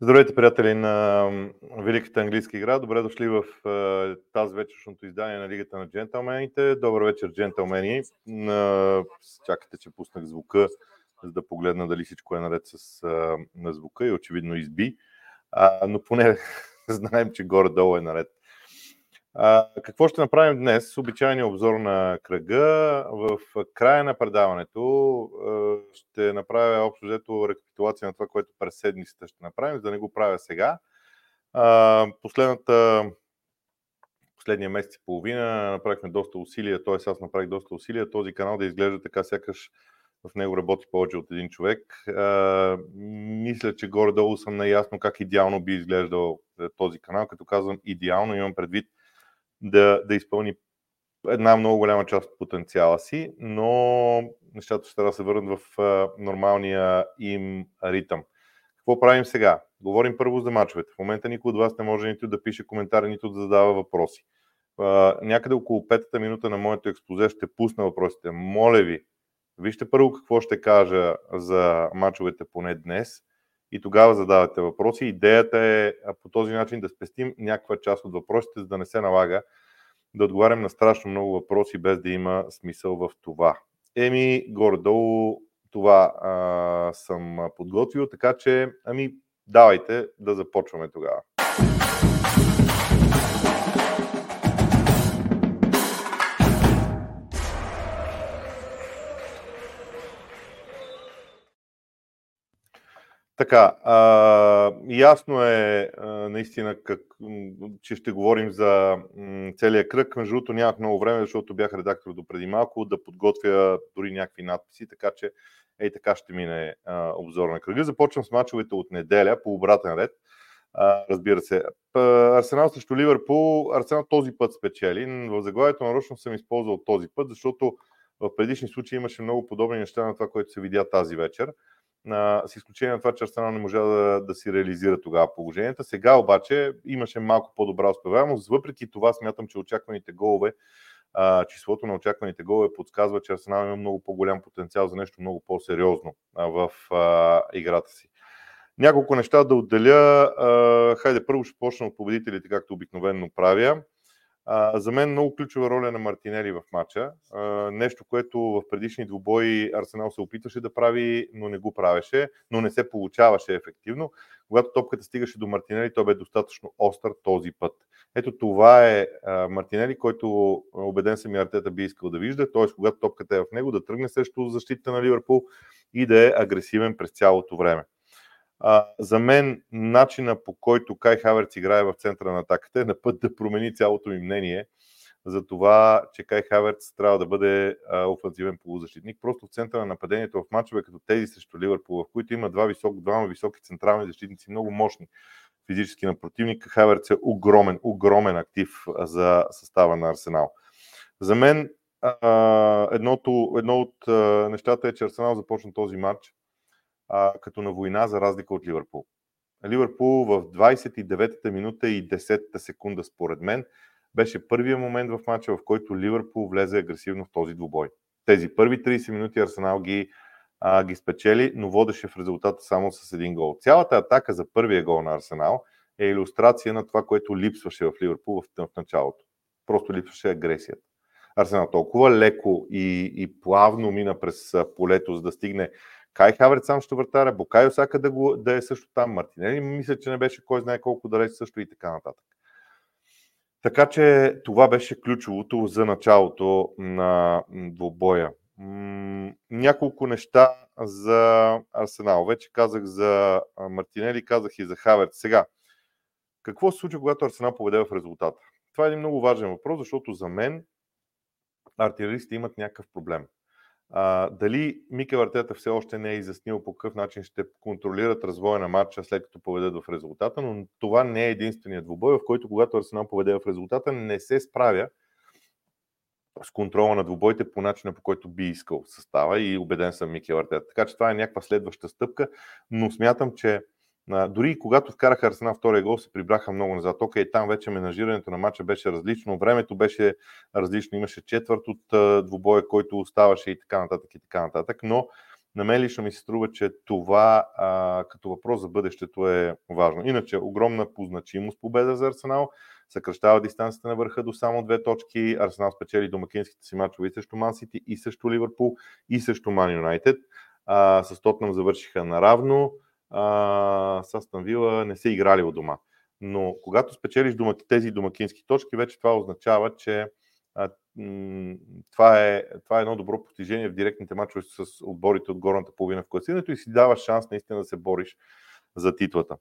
Здравейте, приятели на Великата английска игра. Добре дошли в тази вечершното издание на Лигата на джентълмените. Добър вечер, джентълмени. Чакате, че пуснах звука, за да погледна дали всичко е наред с на звука и очевидно изби. но поне знаем, че горе-долу е наред. Какво ще направим днес? Обичайния обзор на кръга. В края на предаването ще направя общо взето рекапитулация на това, което през седмицата ще направим, за да не го правя сега. Последната последния месец и половина направихме доста усилия, т.е. аз направих доста усилия този канал да изглежда така, сякаш в него работи повече от един човек. Мисля, че горе-долу съм наясно как идеално би изглеждал е, този канал. Като казвам идеално, имам предвид да, да изпълни една много голяма част от потенциала си, но нещата ще трябва да се върнат в нормалния им ритъм. Какво правим сега? Говорим първо за мачовете. В момента никой от вас не може нито да пише коментари, нито да задава въпроси. Някъде около петата минута на моето експозе ще пусна въпросите. Моля ви, вижте първо какво ще кажа за мачовете поне днес и тогава задавате въпроси. Идеята е по този начин да спестим някаква част от въпросите, за да не се налага да отговарям на страшно много въпроси, без да има смисъл в това. Еми, горе-долу това а, съм подготвил, така че, ами, давайте да започваме тогава. Така, а, ясно е а, наистина, как, че ще говорим за м, целия кръг. Между другото нямах много време, защото бях редактор до преди малко да подготвя дори някакви надписи, така че ей така ще мине а, обзор на кръга. Започвам с мачовете от неделя по обратен ред. А, разбира се. Арсенал срещу Ливърпул. Арсенал този път спечели. В заглавието нарочно съм използвал този път, защото в предишни случаи имаше много подобни неща на това, което се видя тази вечер с изключение на това, че Арсенал не можа да, да си реализира тогава положенията. Сега обаче имаше малко по-добра успеваемост. Въпреки това смятам, че очакваните голове, а, числото на очакваните голове подсказва, че Арсенал има много по-голям потенциал за нещо много по-сериозно а, в а, играта си. Няколко неща да отделя. А, хайде, първо ще почна от победителите, както обикновено правя. За мен много ключова роля на Мартинели в матча. Нещо, което в предишни двубои Арсенал се опитваше да прави, но не го правеше, но не се получаваше ефективно. Когато топката стигаше до Мартинели, той бе достатъчно остър този път. Ето това е а, Мартинели, който убеден съм и Артета би искал да вижда, т.е. когато топката е в него, да тръгне срещу защита на Ливърпул и да е агресивен през цялото време. А, за мен начина по който Кай Хаверц играе в центъра на атаката е на път да промени цялото ми мнение за това, че Кай Хаверц трябва да бъде а, офанзивен полузащитник. Просто в центъра на нападението в мачове като тези срещу Ливърпул, в които има два висок, двама високи централни защитници, много мощни физически на противника, Хаверц е огромен, огромен актив за състава на Арсенал. За мен а, едното, едно от а, нещата е, че Арсенал започна този матч а, като на война, за разлика от Ливърпул. Ливърпул в 29-та минута и 10-та секунда, според мен, беше първият момент в матча, в който Ливърпул влезе агресивно в този двубой. Тези първи 30 минути Арсенал ги, а, ги спечели, но водеше в резултата само с един гол. Цялата атака за първия гол на Арсенал е иллюстрация на това, което липсваше в Ливърпул в, в началото. Просто липсваше агресията. Арсенал толкова леко и, и плавно мина през полето, за да стигне Кай Хаверт сам ще вратаря, Букай Осака да, го, да е също там, Мартинели мисля, че не беше кой знае колко далеч също и така нататък. Така че това беше ключовото за началото на двобоя. Няколко неща за Арсенал. Вече казах за Мартинели, казах и за Хаверт. Сега, какво се случва, когато Арсенал поведе в резултата? Това е един много важен въпрос, защото за мен артилеристите имат някакъв проблем. А, дали Микел Артета все още не е изяснил по какъв начин ще контролират развоя на матча след като поведат в резултата, но това не е единственият двубой, в който когато Арсенал поведе в резултата, не се справя с контрола на двубоите по начина по който би искал състава и убеден съм Микел Артета. Така че това е някаква следваща стъпка, но смятам, че дори когато вкараха Арсенал втория гол, се прибраха много назад. Окей, там вече менажирането на матча беше различно, времето беше различно, имаше четвърт от двубоя, който оставаше и така нататък и така нататък, но на мен лично ми се струва, че това а, като въпрос за бъдещето е важно. Иначе, огромна по значимост победа за Арсенал, съкръщава дистанцията на върха до само две точки. Арсенал спечели домакинските си мачове и срещу Ман Сити, и срещу Ливърпул, и срещу Ман Юнайтед. С Тотнам завършиха наравно. С Астан Вила не са играли от дома. Но когато спечелиш домак... тези домакински точки, вече това означава, че а, м- това, е, това е едно добро постижение в директните мачове с отборите от горната половина в класирането и си дава шанс наистина да се бориш за титлата.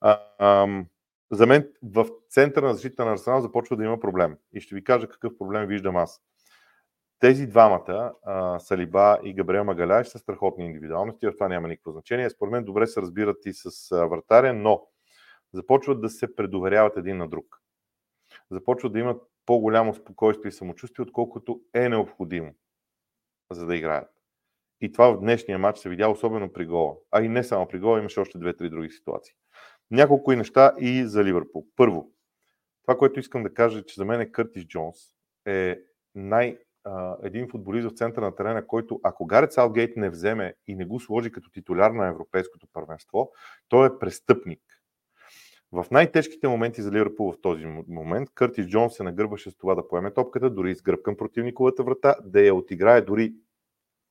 А, а, за мен в центъра на защита на Арсенал започва да има проблем. И ще ви кажа какъв проблем виждам аз. Тези двамата, Салиба и Габриел Магаляш, са страхотни индивидуалности, в това няма никакво значение. Според мен добре се разбират и с вратаря, но започват да се предоверяват един на друг. Започват да имат по-голямо спокойствие и самочувствие, отколкото е необходимо, за да играят. И това в днешния матч се видя особено при гола. А и не само при гола, имаше още две-три други ситуации. Няколко и неща и за Ливърпул. Първо, това, което искам да кажа, че за мен е Къртис Джонс е най- един футболист в центъра на терена, който ако Гарет Салгейт не вземе и не го сложи като титуляр на Европейското първенство, той е престъпник. В най-тежките моменти за Ливърпул в този момент Къртис Джонс се нагърбваше с това да поеме топката, дори с гръб към противниковата врата, да я отиграе дори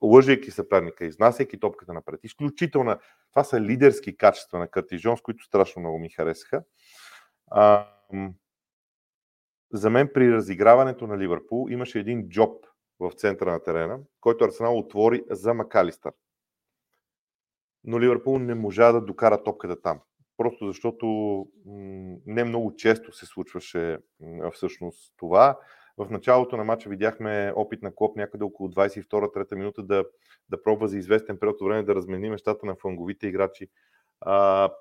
лъжейки съперника, изнасяйки топката напред. Изключително. Това са лидерски качества на Кърти Джонс, които страшно много ми харесаха. За мен при разиграването на Ливърпул имаше един джоб в центъра на терена, който Арсенал отвори за Макалистър. Но Ливърпул не можа да докара топката там. Просто защото не много често се случваше всъщност това. В началото на матча видяхме опит на Клоп някъде около 22-3 минута да, да пробва за известен период от време да размени местата на фланговите играчи.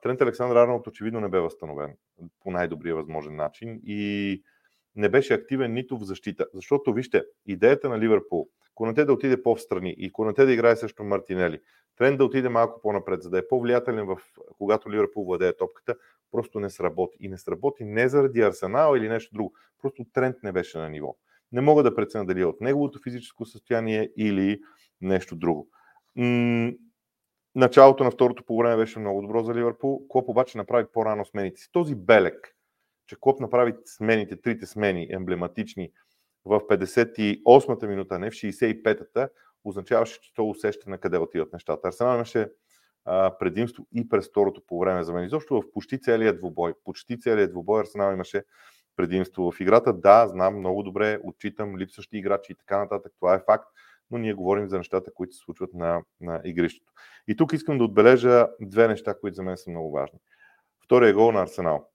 Трент Александър Арнолд очевидно не бе възстановен по най-добрия възможен начин и не беше активен нито в защита. Защото, вижте, идеята на Ливърпул, Конате да отиде по-встрани и Конате да играе също Мартинели, Тренд да отиде малко по-напред, за да е по-влиятелен в когато Ливърпул владее топката, просто не сработи. И не сработи не заради Арсенал или нещо друго. Просто тренд не беше на ниво. Не мога да преценя дали е от неговото физическо състояние или нещо друго. М- началото на второто по време беше много добро за Ливърпул. Клоп обаче направи по-рано смените си. Този белек, че Клоп направи смените, трите смени, емблематични, в 58-та минута, не в 65-та, означаваше, че то усеща на къде отиват нещата. Арсенал имаше а, предимство и през второто по време за мен. Изобщо в почти целият двубой, почти целият двубой Арсенал имаше предимство в играта. Да, знам много добре, отчитам липсващи играчи и така нататък. Това е факт, но ние говорим за нещата, които се случват на, на игрището. И тук искам да отбележа две неща, които за мен са много важни. Втория гол на Арсенал.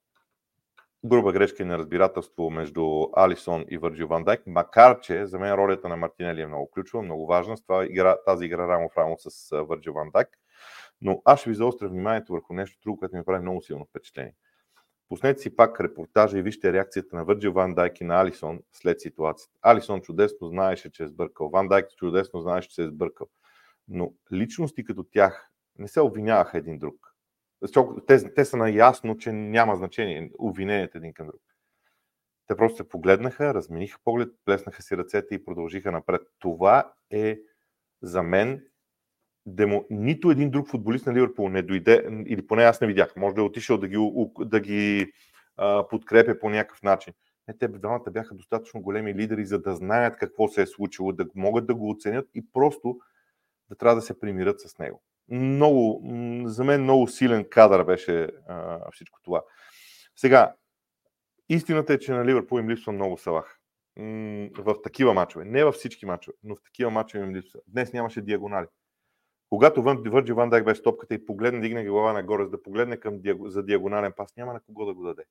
Груба грешка и неразбирателство между Алисон и Върджил Ван Дайк, макар че за мен ролята на Мартинели е много ключова, много важна. С това игра, тази игра рамо в рамо с Върджил Ван Дайк. Но аз ще ви заостря вниманието върху нещо друго, което ми прави много силно впечатление. Пуснете си пак репортажа и вижте реакцията на Върджил Ван Дайк и на Алисон след ситуацията. Алисон чудесно знаеше, че е сбъркал. Ван Дайк чудесно знаеше, че се е сбъркал. Но личности като тях не се обвиняваха един друг. Те, те са наясно, че няма значение обвинението един към друг. Те просто се погледнаха, размениха поглед, плеснаха си ръцете и продължиха напред. Това е за мен демо, нито един друг футболист на Ливърпул не дойде, или поне аз не видях, може да е отишъл да ги, да ги а, подкрепя по някакъв начин. Не, те двамата бяха достатъчно големи лидери, за да знаят какво се е случило, да могат да го оценят и просто да трябва да се примират с него. Много, за мен много силен кадър беше а, всичко това. Сега, истината е, че на Ливърпул им липсва много салах. в такива мачове. Не във всички мачове, но в такива мачове им липсва. Днес нямаше диагонали. Когато Върджи Ван Дайк беше топката и погледне, дигне глава нагоре, за да погледне към, за диагонален пас, няма на кого да го даде.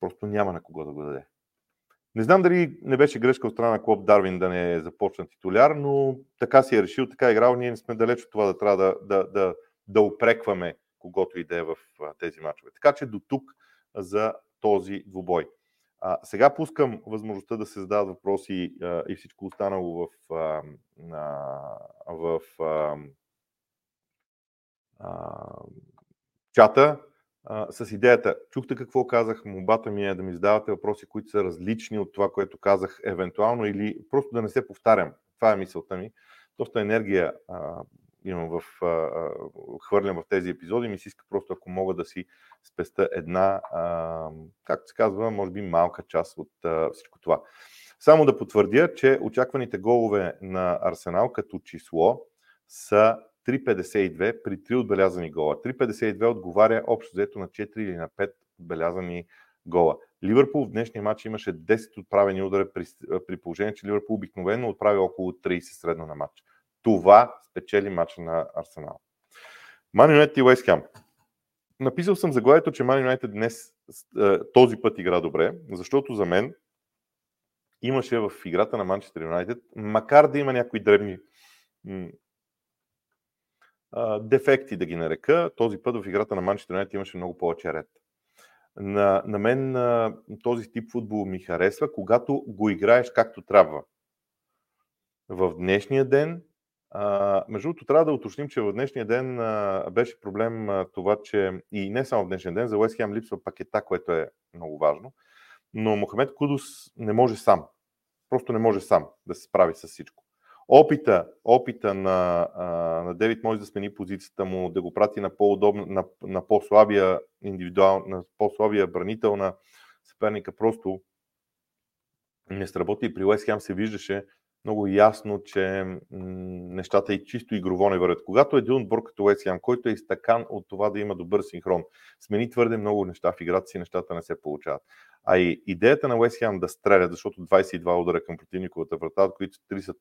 Просто няма на кого да го даде. Не знам дали не беше грешка от страна на Клоп Дарвин да не започна титуляр, но така си е решил, така е играл. Ние не сме далеч от това да трябва да, да, да, да опрекваме когото и да е в тези мачове. Така че до тук за този двубой. А, сега пускам възможността да се задават въпроси а, и всичко останало в, а, в а, а, чата а, с идеята. Чухте какво казах, мобата ми е да ми задавате въпроси, които са различни от това, което казах евентуално или просто да не се повтарям. Това е мисълта ми. Доста енергия а, имам в, а, хвърлям в тези епизоди, ми се иска просто ако мога да си спеста една, а, както се казва, може би малка част от а, всичко това. Само да потвърдя, че очакваните голове на Арсенал като число са 3,52 при 3 отбелязани гола. 3,52 отговаря общо взето на 4 или на 5 отбелязани гола. Ливърпул в днешния матч имаше 10 отправени удара при, при положение, че Ливърпул обикновено отправя около 30 средно на матч. Това спечели матча на Арсенал. Ман Юнайтед и Уест. Написал съм заглавието, че Ман Юнайтед днес този път игра добре, защото за мен имаше в играта на Манчестър Юнайтед, макар да има някои дефекти, да ги нарека, този път в играта на Манчестър Юнайтед имаше много повече ред. На, на мен този тип футбол ми харесва, когато го играеш както трябва. В днешния ден, а, между другото, трябва да уточним, че в днешния ден а, беше проблем а, това, че и не само в днешния ден, за Уест Хем липсва пакета, което е много важно, но Мохамед Кудус не може сам. Просто не може сам да се справи с всичко. Опита, опита на, на Девид може да смени позицията му, да го прати на, по-удобна, на, на по-слабия индивидуал, на по-слабия бранител на съперника, просто не сработи. При Уест Хем се виждаше много ясно, че нещата и чисто игрово не вървят. Когато един отбор като Уест Хем, който е изтъкан от това да има добър синхрон, смени твърде много неща в играта си, нещата не се получават. А и идеята на Уест Хем да стрелят, защото 22 удара към противниковата врата, от които 3 са,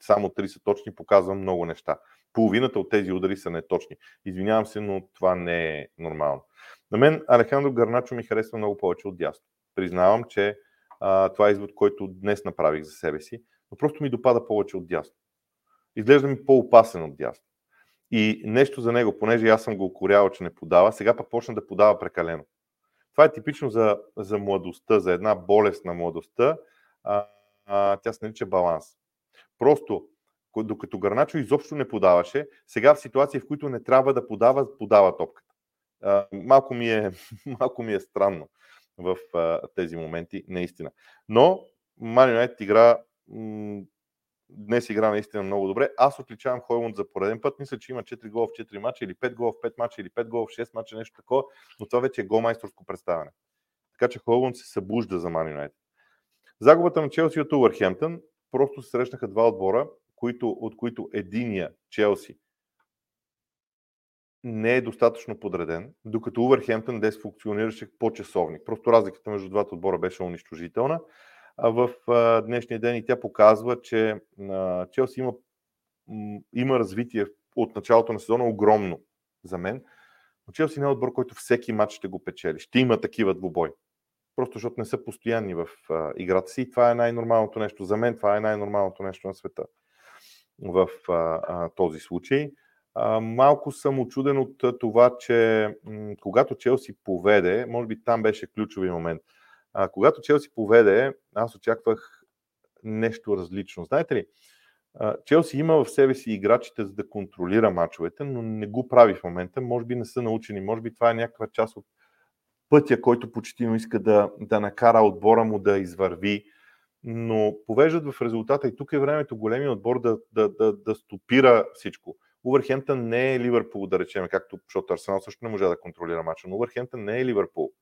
само 3 са точни, показва много неща. Половината от тези удари са неточни. Извинявам се, но това не е нормално. На мен Алехандро Гарначо ми харесва много повече от дясно. Признавам, че а, това е извод, който днес направих за себе си, но просто ми допада повече от дясно. Изглежда ми по-опасен от дясно. И нещо за него, понеже аз съм го укорявал, че не подава, сега пък почна да подава прекалено. Това е типично за, за младостта, за една болест на младостта. А, а, тя се нарича баланс. Просто, докато Гарначо изобщо не подаваше, сега в ситуации, в които не трябва да подава, подава топката. А, малко, ми е, малко ми е странно в а, тези моменти, наистина. Но Ман игра днес игра наистина много добре. Аз отличавам Хойлунд за пореден път. Мисля, че има 4 гола в 4 мача или 5 гола в 5 мача или 5 гола в 6 мача, нещо такова, но това вече е голмайсторско представяне. Така че Хойлунд се събужда за Ман Юнайтед. Загубата на Челси от Увърхемптън просто се срещнаха два отбора, които, от които единия Челси не е достатъчно подреден, докато Увърхемптън днес функционираше по-часовник. Просто разликата между двата отбора беше унищожителна в днешния ден и тя показва, че Челси има, има развитие от началото на сезона огромно за мен. Но Челси не е отбор, който всеки матч ще го печели. Ще има такива двубой. Просто защото не са постоянни в играта си. И това е най-нормалното нещо. За мен това е най-нормалното нещо на света в а, а, този случай. А, малко съм очуден от това, че м- когато Челси поведе, може би там беше ключови момент. А, когато Челси поведе, аз очаквах нещо различно. Знаете ли, Челси има в себе си играчите за да контролира мачовете, но не го прави в момента. Може би не са научени, може би това е някаква част от пътя, който почти иска да, да накара отбора му да извърви, но повеждат в резултата и тук е времето големия отбор да, да, да, да стопира всичко. Увърхемптън не е Ливърпул, да речем, както, защото Арсенал също не може да контролира мача, но Увърхемптън не е Ливърпул.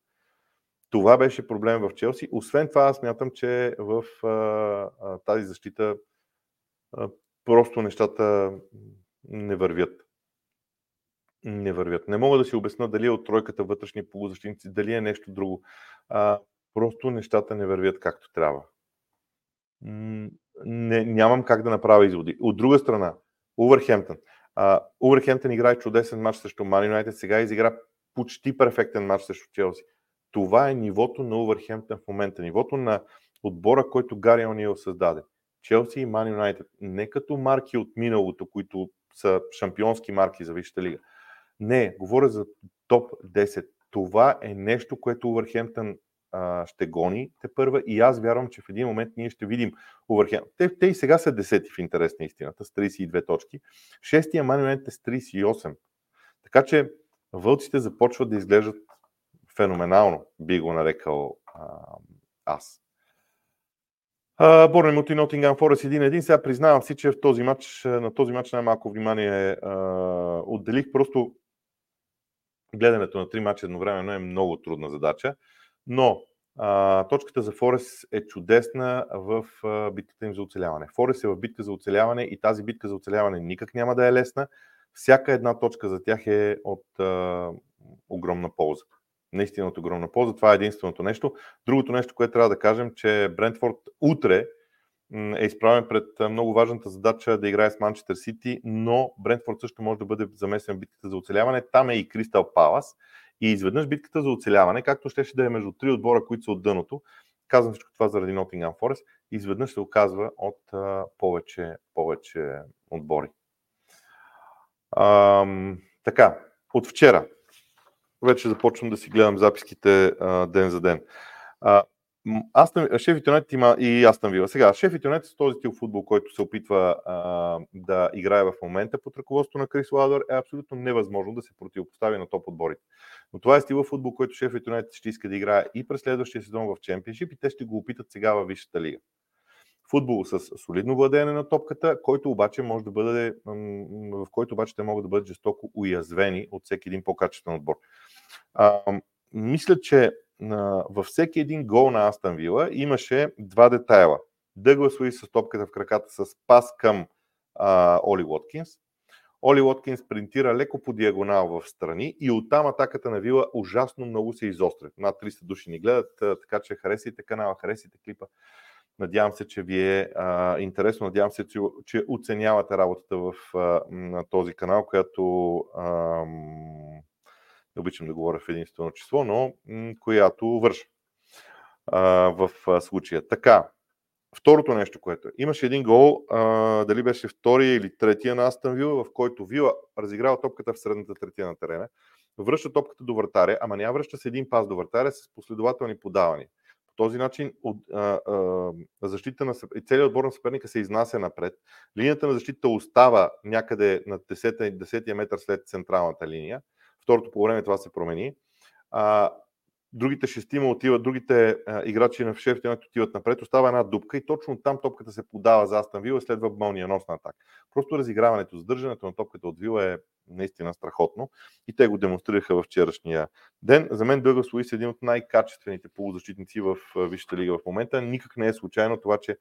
Това беше проблем в Челси. Освен това, аз мятам, че в а, а, тази защита а, просто нещата не вървят. Не вървят. Не мога да си обясна дали е от тройката вътрешни полузащитници, дали е нещо друго. А, просто нещата не вървят както трябва. Не, нямам как да направя изводи. От друга страна, Увърхемптън. Увърхемптън играе чудесен матч срещу Ман Юнайтед, сега изигра почти перфектен матч срещу Челси. Това е нивото на Увърхемптън в момента. Нивото на отбора, който Гари Онил създаде. Челси и Ман Юнайтед. Не като марки от миналото, които са шампионски марки за Висшата лига. Не, говоря за топ 10. Това е нещо, което Увърхемптън ще гони те първа и аз вярвам, че в един момент ние ще видим Увърхемптън. Те, те и сега са 10 в интерес на истината, с 32 точки. Шестия Ман е с 38. Така че вълците започват да изглеждат феноменално, би го нарекал а, аз. Борнемут и Нотингам Форест един един. Сега признавам си, че в този матч, на този матч най-малко внимание а, отделих. Просто гледането на три матча едновременно е много трудна задача. Но а, точката за Форест е чудесна в а, битката им за оцеляване. Форест е в битка за оцеляване и тази битка за оцеляване никак няма да е лесна. Всяка една точка за тях е от а, огромна полза. Наистина от огромна полза. Това е единственото нещо. Другото нещо, което трябва да кажем, че Брентфорд утре е изправен пред много важната задача да играе с Манчестър Сити, но Брентфорд също може да бъде замесен в битката за оцеляване. Там е и Кристал Палас. И изведнъж битката за оцеляване, както щеше да е между три отбора, които са от дъното, казвам всичко това заради Nottingham Forest, изведнъж се оказва от а, повече, повече отбори. А, така, от вчера вече започвам да си гледам записките а, ден за ден. А, Астън, Шеф Юнайтед има и Астън Вила. Сега, Шеф Юнайтед с този стил футбол, който се опитва а, да играе в момента под ръководството на Крис Ладър, е абсолютно невъзможно да се противопостави на топ отборите. Но това е стил футбол, който Шеф Юнайтед ще иска да играе и през следващия сезон в Чемпионшип и те ще го опитат сега във Висшата лига. Футбол с солидно владеене на топката, който обаче може да бъде, в който обаче те могат да бъдат жестоко уязвени от всеки един по-качествен отбор. А, мисля, че във всеки един гол на Астан Вила имаше два детайла. Дъглас Луис с топката в краката с пас към а, Оли Уоткинс. Оли Уоткинс принтира леко по диагонал в страни и оттам атаката на Вила ужасно много се изостря. Над 300 души ни гледат, така че харесайте канала, харесайте клипа. Надявам се, че ви е а, интересно. Надявам се, че, че оценявате работата в а, на този канал, която не обичам да говоря в единствено число, но м- която върша а, в а, случая. Така, второто нещо, което е. Имаше един гол, а, дали беше втория или третия на Астън Вила, в който Вила разиграва топката в средната третия на терена, връща топката до вратаря, ама няма връща с един пас до вратаря с последователни подавания. Този начин от, а, а, защита на целият отбор на съперника се изнася напред. Линията на защита остава някъде на 10, 10 метър след централната линия второто по време това се промени. А, другите шестима отиват, другите а, играчи на Шеф отиват напред, остава една дупка и точно там топката се подава за Астан Вила и следва носна атака. Просто разиграването, задържането на топката от Вила е наистина страхотно и те го демонстрираха във вчерашния ден. За мен Дъгас Луис е един от най-качествените полузащитници в Висшата лига в момента. Никак не е случайно това, че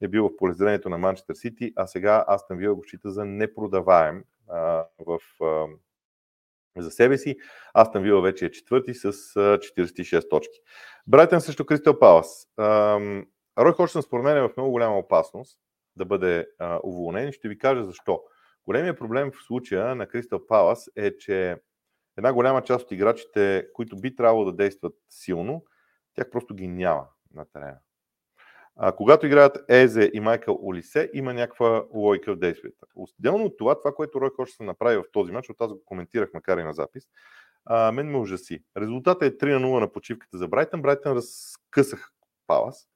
е бил в полезрението на Манчестър Сити, а сега Астан Вила го счита за непродаваем а, в а, за себе си. Астън Вила вече е четвърти с 46 точки. Брайтън срещу Кристал Палас. Рой Ходжсън според мен е в много голяма опасност да бъде уволнен. Ще ви кажа защо. Големият проблем в случая на Кристал Палас е, че една голяма част от играчите, които би трябвало да действат силно, тях просто ги няма на терена. А, когато играят Езе и Майкъл Олисе, има някаква логика в действията. Отделно от това, това, което Рой Хош се направи в този матч, от аз го коментирах, макар и на запис, а, мен ме ужаси. Резултатът е 3 на 0 на почивката за Брайтън. Брайтън разкъсах Палас.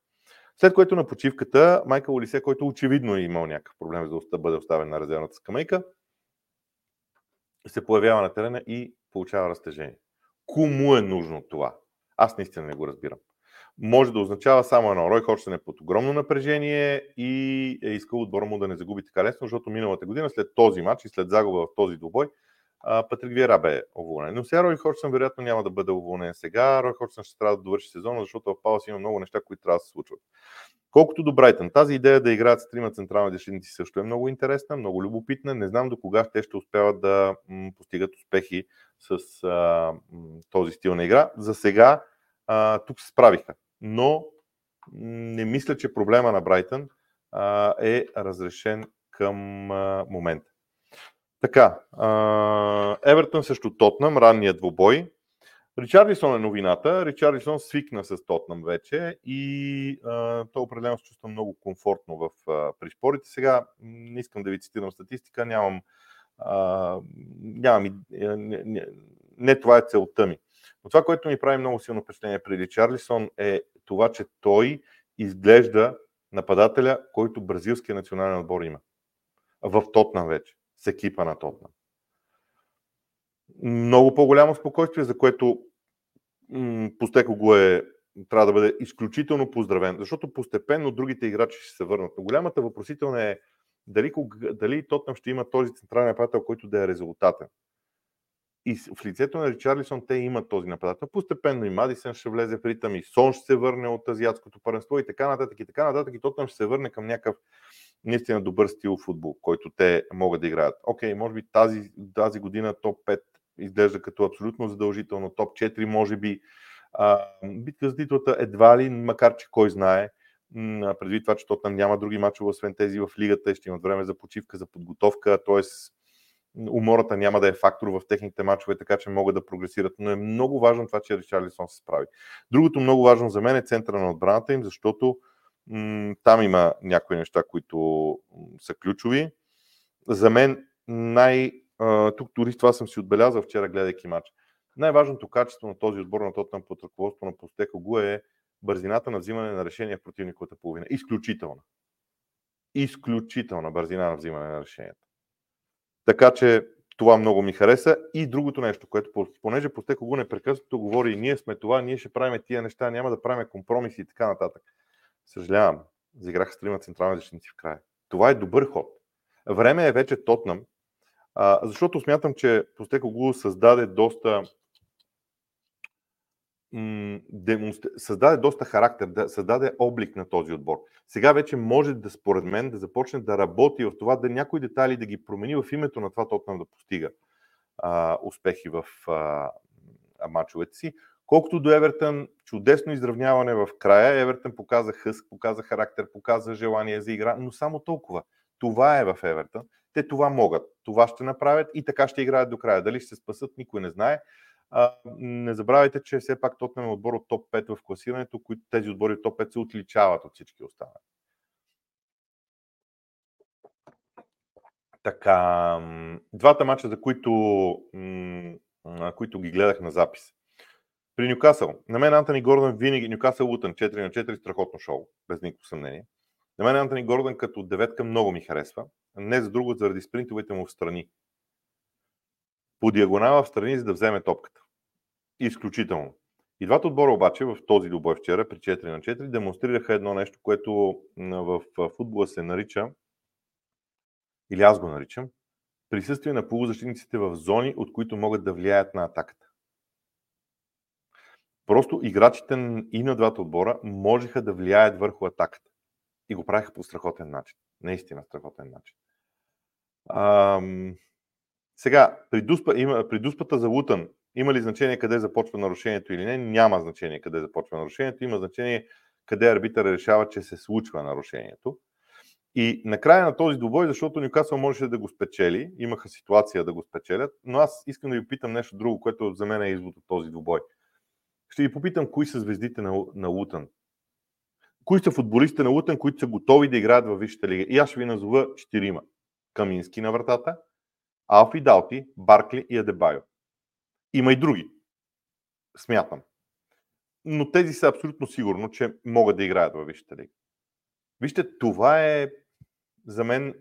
След което на почивката Майкъл Олисе, който очевидно е имал някакъв проблем за да бъде оставен на резервната скамейка, се появява на терена и получава разтежение. Кому е нужно това? Аз наистина не го разбирам може да означава само едно. Рой Ходжсън е под огромно напрежение и е искал отбора му да не загуби така лесно, защото миналата година след този матч и след загуба в този двубой Патрик Виера бе уволнен. Но сега Рой Ходжсън вероятно няма да бъде уволнен сега. Рой Ходжсън ще трябва да довърши сезона, защото в Палас има много неща, които трябва да се случват. Колкото до Брайтън, тази идея да играят с трима централни защитници също е много интересна, много любопитна. Не знам до кога те ще успяват да постигат успехи с а, този стил на игра. За сега а, тук се справиха. Но не мисля, че проблема на Брайтън а, е разрешен към а, момента. Така, Евертън също Тотнам, ранният двубой. Ричарлисон е новината. Ричарлисон свикна с Тотнам вече и а, той определено се чувства много комфортно в, а, при спорите. Сега не искам да ви цитирам статистика, нямам, а, нямам не, не, не това е целта ми. Но това, което ми прави много силно впечатление при Ричарлисон е това, че той изглежда нападателя, който бразилския национален отбор има. В Тотнам вече, с екипа на Тотнам. Много по-голямо спокойствие, за което м- Постеко го е трябва да бъде изключително поздравен, защото постепенно другите играчи ще се върнат. Но голямата въпросителна е дали, дали Тотнам ще има този централен нападател, който да е резултатен. И в лицето на Ричарлисон те имат този нападател. Постепенно и Мадисън ще влезе в ритъм, и Сон ще се върне от азиатското паренство и така нататък, и така нататък. И Тотнам ще се върне към някакъв наистина добър стил футбол, който те могат да играят. Окей, може би тази, тази година топ 5 изглежда като абсолютно задължително, топ 4 може би. А, битка за титлата едва ли, макар че кой знае, предвид това, че Тотнам няма други мачове, освен тези в лигата, ще имат време за почивка, за подготовка, т.е. умората няма да е фактор в техните мачове, така че могат да прогресират. Но е много важно това, че Ричарлисон се справи. Другото много важно за мен е центъра на отбраната им, защото там има някои неща, които са ключови. За мен най... Тук дори това съм си отбелязал вчера, гледайки матч. Най-важното качество на този отбор на Тотнам под ръководство на Постеко го е бързината на взимане на решение в противниковата половина. Изключителна. Изключителна бързина на взимане на решението. Така че това много ми хареса. И другото нещо, което, понеже Постеко го непрекъснато говори, ние сме това, ние ще правим тия неща, няма да правим компромиси и така нататък. Съжалявам, заиграха с трима централни защитници в края. Това е добър ход. Време е вече Тотнам, защото смятам, че Постеко го създаде доста създаде доста характер, да създаде облик на този отбор. Сега вече може да, според мен, да започне да работи в това, да някои детайли да ги промени в името на това Тотнам да постига а, успехи в а, мачовете си. Колкото до Евертън, чудесно изравняване в края. Евертън показа хъск, показа характер, показа желание за игра, но само толкова. Това е в Евертън. Те това могат. Това ще направят и така ще играят до края. Дали ще се спасат, никой не знае. А, не забравяйте, че все пак Тотнем е отбор от топ 5 в класирането, които тези отбори от топ 5 се отличават от всички останали. Така, двата мача, за които, които ги гледах на запис. При Нюкасъл. На мен Антони Гордън винаги, Нюкасъл Лутън 4 на 4, страхотно шоу, без никакво съмнение. На мен Антони Гордън като деветка много ми харесва. Не за друго, заради спринтовете му в страни. По диагонала в страни, за да вземе топката изключително. И двата отбора обаче в този добой вчера при 4 на 4 демонстрираха едно нещо, което в футбола се нарича, или аз го наричам, присъствие на полузащитниците в зони, от които могат да влияят на атаката. Просто играчите и на двата отбора можеха да влияят върху атаката. И го правиха по страхотен начин. Наистина страхотен начин. Ам... Сега, при, дуспа, има, при дуспата за Лутън има ли значение къде започва нарушението или не? Няма значение къде започва нарушението. Има значение къде арбитър решава, че се случва нарушението. И накрая на този двубой, защото Нюкасъл можеше да го спечели, имаха ситуация да го спечелят, но аз искам да ви питам нещо друго, което за мен е извод от този двубой. Ще ви попитам кои са звездите на, на Лутън. Кои са футболистите на Лутън, които са готови да играят във Висшата лига? И аз ще ви назова четирима. Камински на вратата, Алфи Далти, Баркли и Адебайо. Има и други. Смятам. Но тези са абсолютно сигурно, че могат да играят във Висшата лига. Вижте, това е за мен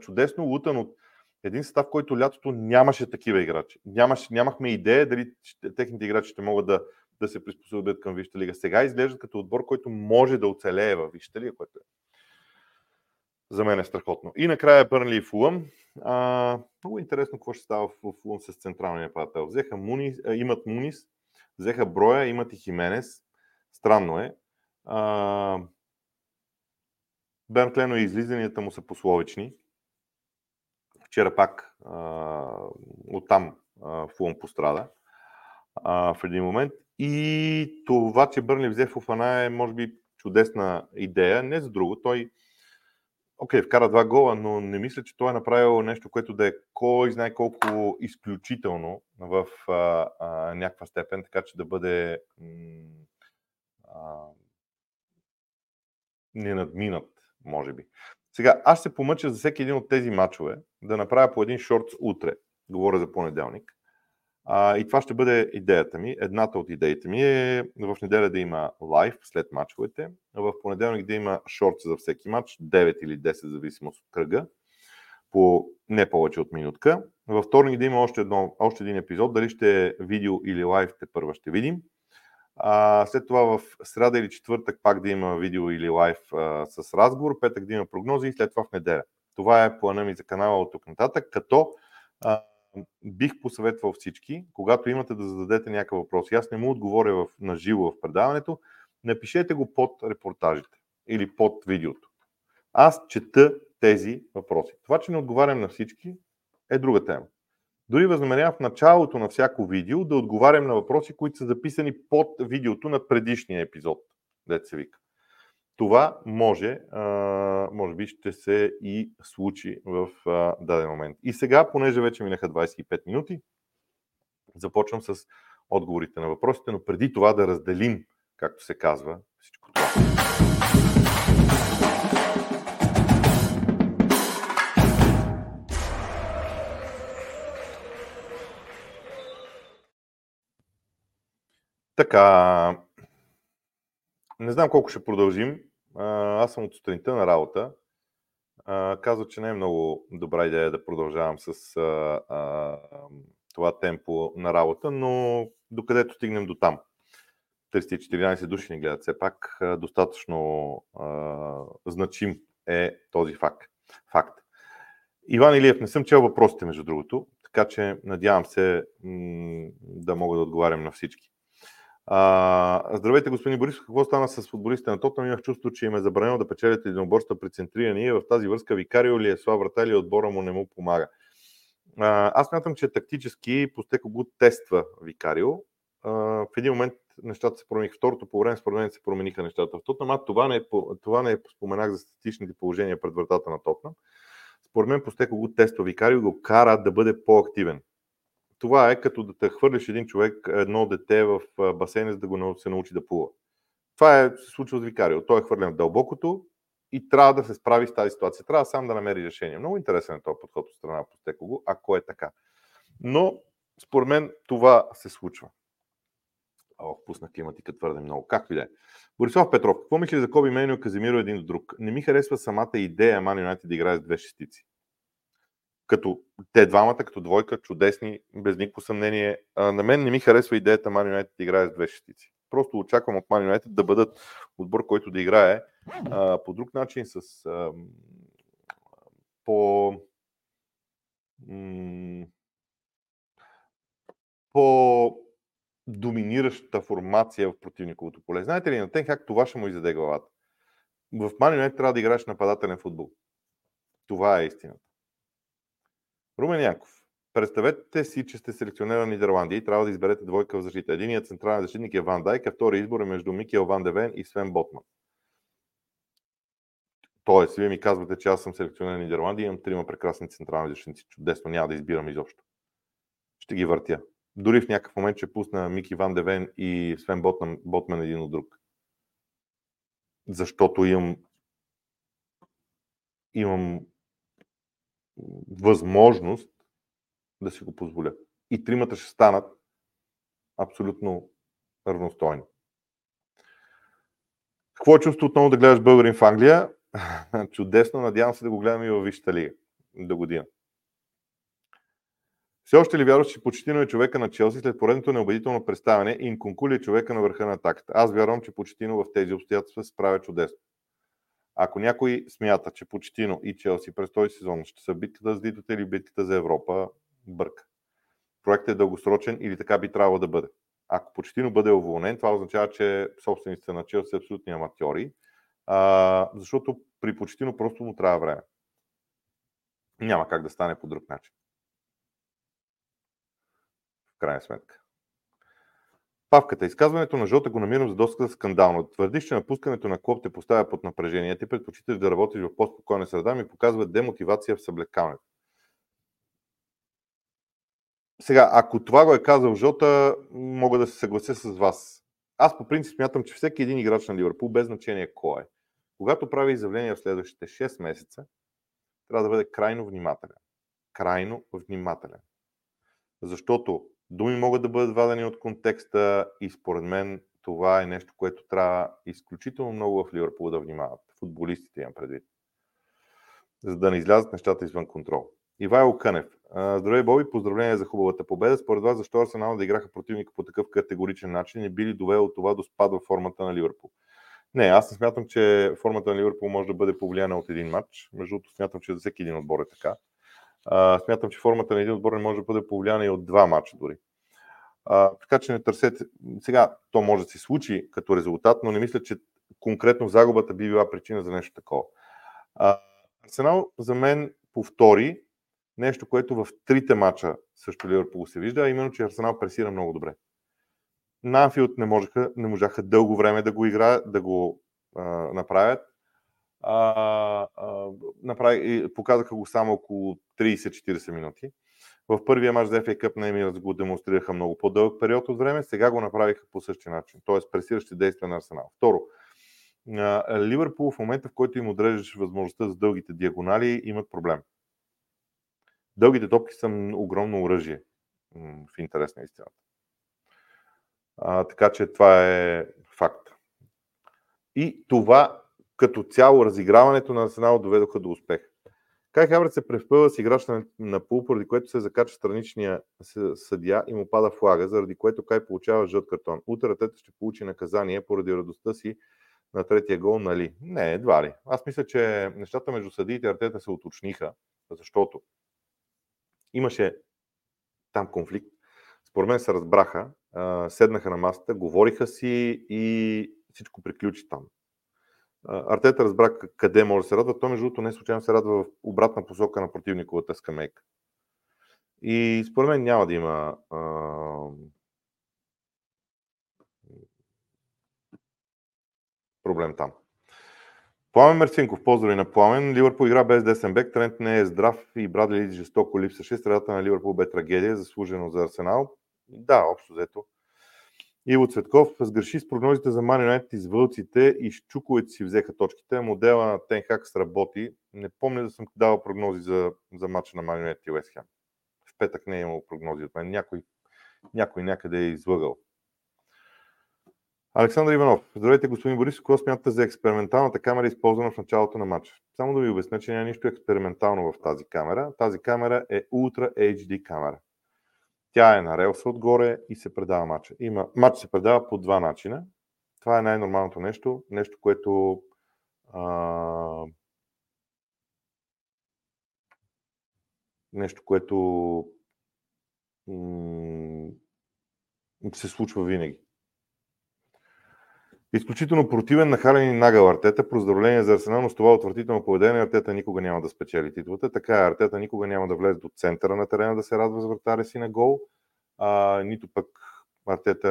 чудесно лутан от един състав, който лятото нямаше такива играчи. Нямаше, нямахме идея дали техните играчи ще могат да, да се приспособят към Висшата лига. Сега изглеждат като отбор, който може да оцелее във Висшата лига, което е за мен е страхотно. И накрая Бърнли и Фулъм. А, много интересно какво ще става в Фулъм с централния нападател. Взеха Мунис, а, имат Мунис, взеха Броя, имат и Хименес. Странно е. А, Берн Клено и излизанията му са пословични. Вчера пак а, оттам а, Фулъм пострада а, в един момент. И това, че Бърнли взе Фуфана е, може би, чудесна идея. Не за друго. Той окей, вкара два гола, но не мисля, че той е направил нещо, което да е кой знае колко изключително в а, а, някаква степен, така че да бъде а, ненадминат, може би. Сега, аз се помъча за всеки един от тези матчове да направя по един шортс утре. Говоря за понеделник. А, и това ще бъде идеята ми. Едната от идеите ми е в неделя да има лайв след мачовете, в понеделник да има шорт за всеки матч, 9 или 10, в зависимост от кръга, по не повече от минутка. Във вторник да има още, едно, още един епизод, дали ще е видео или лайв, те първа ще видим. А, след това в среда или четвъртък пак да има видео или лайв а, с разговор, петък да има прогнози и след това в неделя. Това е плана ми за канала от тук нататък, като а, бих посъветвал всички, когато имате да зададете някакъв въпрос, аз не му отговоря в, на живо в предаването, напишете го под репортажите или под видеото. Аз чета тези въпроси. Това, че не отговарям на всички, е друга тема. Дори възнамерявам в началото на всяко видео да отговарям на въпроси, които са записани под видеото на предишния епизод, дете се вика. Това може, може би ще се и случи в даден момент. И сега, понеже вече минаха 25 минути, започвам с отговорите на въпросите, но преди това да разделим, както се казва, всичко това. Така, не знам колко ще продължим. Аз съм от сутринта на работа. Казва, че не е много добра идея да продължавам с а, а, това темпо на работа, но докъдето стигнем до там. 314 души ни гледат все пак. Достатъчно а, значим е този факт. факт. Иван Илиев, не съм чел въпросите, между другото, така че надявам се м- да мога да отговарям на всички. А, здравейте, господин Борисов. Какво стана с футболистите на Тотнам? Имах чувство, че им е забранено да печелят единоборства при центриране и в тази връзка Викарио ли е слаб врата или отбора му не му помага? А, аз мятам, че тактически Постеко го тества Викарио. А, в един момент нещата се промениха. Второто по време, според мен, се промениха нещата в Тотнам. А това не, е, това не е споменах за статичните положения пред вратата на Тотнам. Според мен Постеко го тества Викарио го кара да бъде по-активен това е като да те хвърлиш един човек, едно дете в басейна, за да го се научи да плува. Това е, се случва с Викарио. Той е хвърлен в дълбокото и трябва да се справи с тази ситуация. Трябва сам да намери решение. Много интересен е този подход от страна по Стекого, ако е така. Но, според мен, това се случва. Ох, пуснах климатика твърде много. Както и да е. Борислав Петров, какво мисли за Коби Менио и Казимиро един до друг? Не ми харесва самата идея Ман Юнайтед да играе с две шестици като те двамата, като двойка, чудесни, без никакво съмнение. А, на мен не ми харесва идеята Man United да играе с две шестици. Просто очаквам от Man United да бъдат отбор, който да играе а, по друг начин, с а, по м- по доминираща формация в противниковото поле. Знаете ли, на Тен как това ще му изяде главата? В Man United трябва да играеш нападателен футбол. Това е истината. Румен Янков. Представете си, че сте селекционер на Нидерландия и трябва да изберете двойка в защита. Единият централен защитник е Ван Дайк, а втори избор е между Микел Ван Девен и Свен Ботман. Тоест, вие ми казвате, че аз съм селекционер на Нидерландия и имам трима прекрасни централни защитници. Чудесно, няма да избирам изобщо. Ще ги въртя. Дори в някакъв момент ще пусна Мики Ван Девен и Свен Ботман, Ботман един от друг. Защото имам имам възможност да си го позволя. И тримата ще станат абсолютно равностойни. Какво е чувство отново да гледаш българин в Англия? Чудесно, надявам се да го гледам и във Висшата лига до година. Все още ли вярваш, че Почетино е човека на Челси след поредното неубедително представяне и Инконкули е човека на върха на атаката? Аз вярвам, че Почетино в тези обстоятелства се справя чудесно. Ако някой смята, че Почтино и Челси през този сезон ще са битката за Дитота или битката за Европа, бърка. Проектът е дългосрочен или така би трябвало да бъде. Ако Почтино бъде уволнен, това означава, че собствениците на Челси са абсолютни аматьори, защото при Почтино просто му трябва време. Няма как да стане по друг начин. В крайна сметка. Павката. Изказването на Жота го намирам за доста скандално. Твърдиш, че напускането на клуб те поставя под напрежение. Ти предпочиташ да работиш в по-спокойна среда, ми показва демотивация в съблекаването. Сега, ако това го е казал Жота, мога да се съглася с вас. Аз по принцип смятам, че всеки един играч на Ливърпул, без значение кой е, когато прави изявление в следващите 6 месеца, трябва да бъде крайно внимателен. Крайно внимателен. Защото думи могат да бъдат вадени от контекста и според мен това е нещо, което трябва изключително много в Ливърпул да внимават. Футболистите имам предвид. За да не излязат нещата извън контрол. Ивайло Кънев. Здравей, Боби, поздравления за хубавата победа. Според вас, защо Арсенал да играха противника по такъв категоричен начин и били довело това до спад в формата на Ливърпул? Не, аз не смятам, че формата на Ливърпул може да бъде повлияна от един матч. Между другото, смятам, че за всеки един отбор е така. Смятам, че формата на един отбор не може да бъде повлияна и от два матча дори. А, така че не търсете. Сега, то може да се случи като резултат, но не мисля, че конкретно загубата би била причина за нещо такова. А, Арсенал за мен повтори нещо, което в трите мача също Ливърпул се вижда, а именно, че Арсенал пресира много добре. На Анфилд не, можеха, не можаха дълго време да го играят, да го а, направят. А, а, направи, показаха го само около 30-40 минути. В първия мач за FA Cup на Емирас го демонстрираха много по-дълъг период от време, сега го направиха по същия начин, т.е. пресиращи действия на Арсенал. Второ, Ливърпул в момента, в който им отрежеш възможността за дългите диагонали, имат проблем. Дългите топки са огромно оръжие в интерес на истината. А, така че това е факт. И това като цяло разиграването на Арсенал доведоха до успех. Кай Хаврец се превпъва с играча на пул, поради което се закача страничния съдия и му пада флага, заради което Кай получава жълт картон. Утре Тета ще получи наказание поради радостта си на третия гол, нали? Не, едва ли. Аз мисля, че нещата между съдиите и Артета се уточниха, защото имаше там конфликт. Според мен се разбраха, седнаха на масата, говориха си и всичко приключи там. Артета разбра къде може да се радва. Той, между другото, не случайно се радва в обратна посока на противниковата скамейка. И според мен няма да има а... проблем там. Пламен Мерсинков, поздрави на Пламен. Ливърпул игра без десен бек, Трент не е здрав и Брадли жестоко липсваше. Страдата на Ливърпул бе трагедия, заслужено за Арсенал. Да, общо взето. Иво Цветков сгреши с прогнозите за Man United из вълците и Щуковете си взеха точките. Модела на Тенхак сработи. Не помня да съм давал прогнози за, за матча на Man United и West Ham. В петък не е имал прогнози от мен. Някой, някой някъде е излъгал. Александър Иванов. Здравейте, господин Борисов. Какво смятате за експерименталната камера, използвана в началото на матча? Само да ви обясня, че няма нищо експериментално в тази камера. Тази камера е Ultra HD камера. Тя е на релса отгоре и се предава матча. Има, матч се предава по два начина. Това е най-нормалното нещо. Нещо, което а, нещо, което м- се случва винаги. Изключително противен, нахален и нагъл Артета. Поздравление за Арсенал, но с това отвратително поведение Артета никога няма да спечели титлата. Така е, Артета никога няма да влезе до центъра на терена да се радва с вратаря си на гол, а, нито пък Артета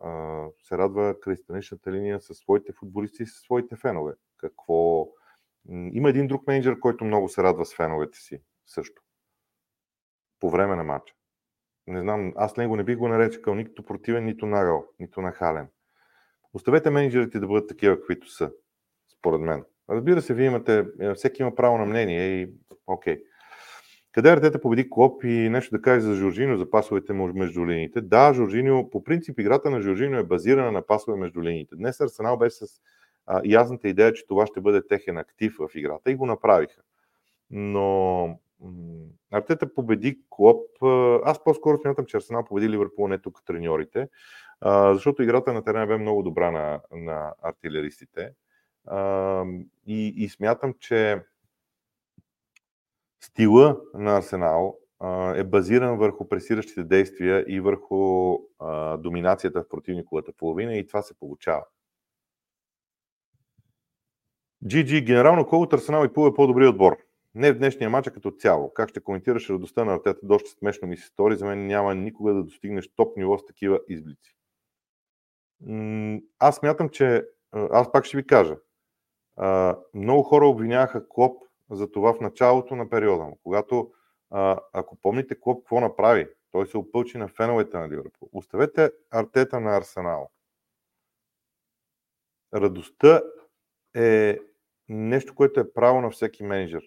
а, се радва край страничната линия със своите футболисти и със своите фенове. Какво... Има един друг менеджер, който много се радва с феновете си също. По време на матча. Не знам, аз него не бих го наречал нито противен, нито нагъл, нито нахален. Оставете менеджерите да бъдат такива, каквито са, според мен. Разбира се, вие имате, е, всеки има право на мнение и окей. Къде Артета победи Клоп и нещо да каже за Жоржино, за пасовете между линиите? Да, Жоржино, по принцип играта на Жоржино е базирана на пасове между линиите. Днес Арсенал беше с а, ясната идея, че това ще бъде техен актив в играта и го направиха. Но Артета победи Клоп. Аз по-скоро смятам, че Арсенал победи Ливърпул не тук треньорите, защото играта на терена бе много добра на, на артилеристите. И, и смятам, че стила на Арсенал е базиран върху пресиращите действия и върху а, доминацията в противниковата половина и това се получава. GG, генерално колко Арсенал и Пул е по-добри отбор. Не в днешния матч, а като цяло. Как ще коментираш радостта на Артета? Доста смешно ми се стори. За мен няма никога да достигнеш топ ниво с такива изблици. Аз смятам, че аз пак ще ви кажа. Много хора обвиняваха Клоп за това в началото на периода когато, ако помните Клоп какво направи, той се опълчи на феновете на Ливърпул. Оставете Артета на Арсенал. Радостта е нещо, което е право на всеки менеджер.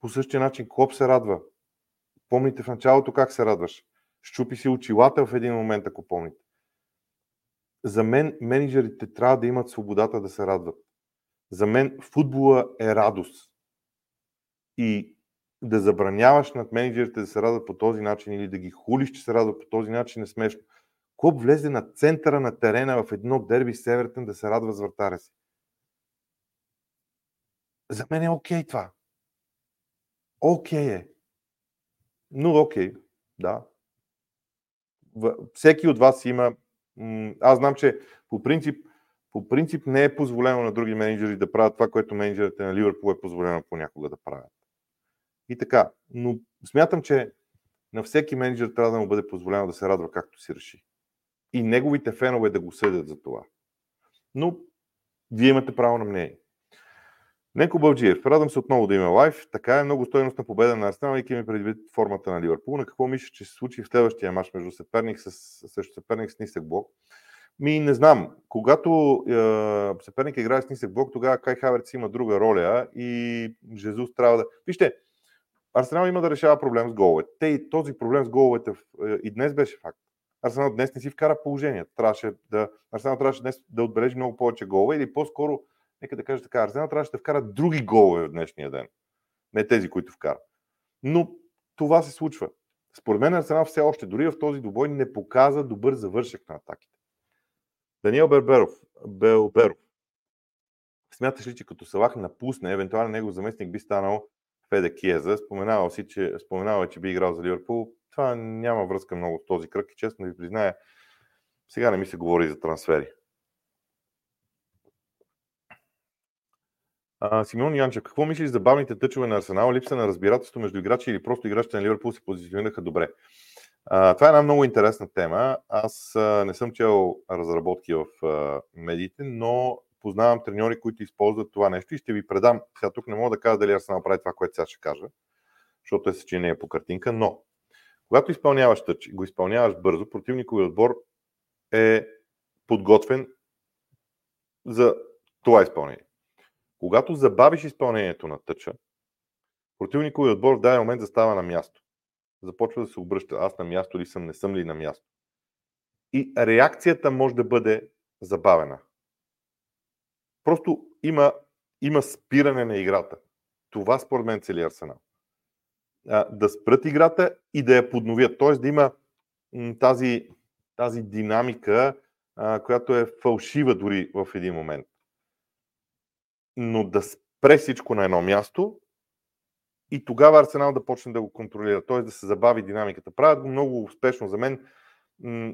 По същия начин Клоп се радва. Помните в началото как се радваш. Щупи си очилата в един момент, ако помните. За мен менеджерите трябва да имат свободата да се радват. За мен футбола е радост. И да забраняваш над менеджерите да се радват по този начин или да ги хулиш, че се радват по този начин е смешно. Клуб влезе на центъра на терена в едно дерби с Евертън да се радва с вратаря си. За мен е окей това. Окей е. Но окей, да. Всеки от вас има... Аз знам, че по принцип, по принцип не е позволено на други менеджери да правят това, което менеджерите на Ливърпул е позволено понякога да правят. И така. Но смятам, че на всеки менеджер трябва да му бъде позволено да се радва както си реши. И неговите фенове да го съдят за това. Но вие имате право на мнение. Неко Бълджиев, радвам се отново да има лайф. Така е много стойностна победа на Арсенал, и ми предвид формата на Ливърпул. На какво мислиш, че се случи в следващия мач между съперник с, също съперник с нисък блок? Ми не знам. Когато е, съперник играе с нисък блок, тогава Кай Хаверц има друга роля и Жезус трябва да... Вижте, Арсенал има да решава проблем с головете. Те и този проблем с головете е, и днес беше факт. Арсенал днес не си вкара положение. Трябваше да, Арсенал трябваше днес да отбележи много повече голове или по-скоро, нека да кажа така, Арсенал трябваше да вкара други голове в днешния ден. Не тези, които вкара. Но това се случва. Според мен Арсенал все още, дори в този добой, не показа добър завършек на атаките. Даниел Берберов, Белберов. Смяташ ли, че като Салах напусне, евентуално негов заместник би станал Феде Киеза. Споменава си, че, споменава, че би играл за Ливърпул. Това няма връзка много с този кръг и честно ви призная, сега не ми се говори за трансфери. А, Симеон Янчев, какво мислиш за бавните тъчове на Арсенал, липса на разбирателство между играчи или просто играчите на Ливърпул се позиционираха добре? А, това е една много интересна тема. Аз а, не съм чел разработки в а, медиите, но познавам треньори, които използват това нещо и ще ви предам. Сега тук не мога да кажа дали Арсенал прави това, което сега ще кажа, защото е съчинение по картинка, но когато изпълняваш тъч и го изпълняваш бързо, противниковият отбор е подготвен за това изпълнение. Когато забавиш изпълнението на тъча, противниковият отбор в даден момент застава на място. Започва да се обръща. Аз на място ли съм, не съм ли на място. И реакцията може да бъде забавена. Просто има, има спиране на играта. Това според мен цели Арсенал. Да спрат играта и да я подновят. Т.е. да има тази, тази динамика, която е фалшива дори в един момент. Но да спре всичко на едно място и тогава Арсенал да почне да го контролира, т.е. да се забави динамиката. Правят го много успешно. За мен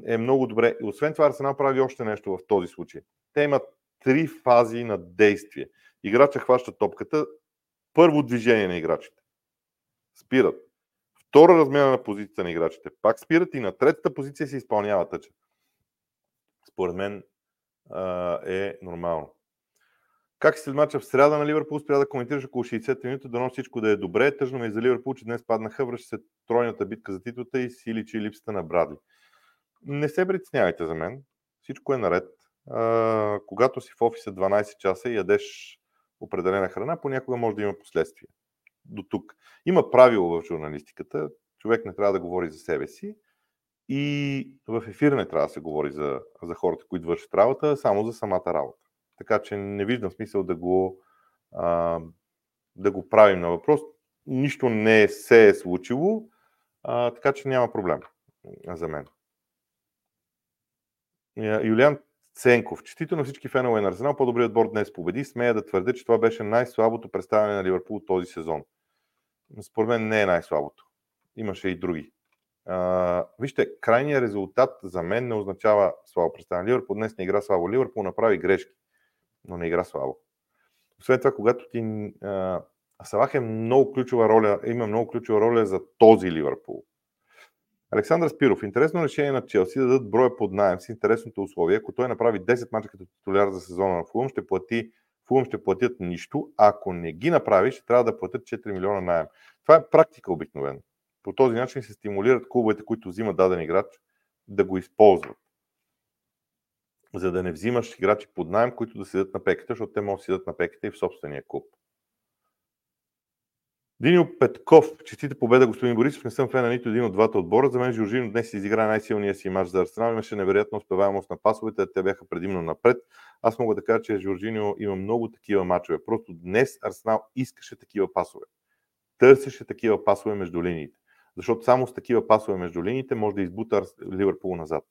е много добре. И освен това Арсенал прави още нещо в този случай. Те имат три фази на действие. Играча хваща топката, първо движение на играчите. Спират. Втора размяна на позицията на играчите. Пак спират и на третата позиция се изпълнява тъча. Според мен е нормално. Как след мача в среда на Ливърпул спря да коментираш около 60 минути, дано всичко да е добре. Тъжно ми е за Ливърпул, че днес паднаха, връща се тройната битка за титлата и си личи липсата на Брадли. Не се притеснявайте за мен. Всичко е наред а, когато си в офиса 12 часа и ядеш определена храна, понякога може да има последствия. До тук. Има правило в журналистиката. Човек не трябва да говори за себе си и в ефир не трябва да се говори за, за хората, които вършат работа, само за самата работа. Така че не виждам смисъл да го, а, да го правим на въпрос. Нищо не се е случило, а, така че няма проблем за мен. Юлиан Ценков. Честито на всички фенове на Арсенал. По-добрият отбор днес победи. Смея да твърдя, че това беше най-слабото представяне на Ливърпул този сезон. Според мен не е най-слабото. Имаше и други. А, вижте, крайният резултат за мен не означава слабо представяне. Ливърпул днес не игра слабо. Ливърпул направи грешки, но не игра слабо. Освен това, когато ти... А, Салах е много ключова роля, има много ключова роля за този Ливърпул. Александър Спиров. Интересно решение на Челси да дадат броя под найем с интересното условие. Ако той направи 10 мача като титуляр за сезона на Фулъм, ще плати Фулъм ще платят нищо. Ако не ги направи, ще трябва да платят 4 милиона найем. Това е практика обикновено. По този начин се стимулират клубовете, които взимат даден играч, да го използват. За да не взимаш играчи под найем, които да седят на пеката, защото те могат да седят на пеката и в собствения клуб. Диньо Петков, честите победа, господин Борисов. Не съм фен на нито един от двата отбора. За мен Жоржино днес изигра най-силния си матч за Арсенал. Имаше невероятна успеваемост на пасовете, те бяха предимно напред. Аз мога да кажа, че Жоржино има много такива матчове. Просто днес Арсенал искаше такива пасове. търсеше такива пасове между линиите. Защото само с такива пасове между линиите може да избута Ливърпул назад.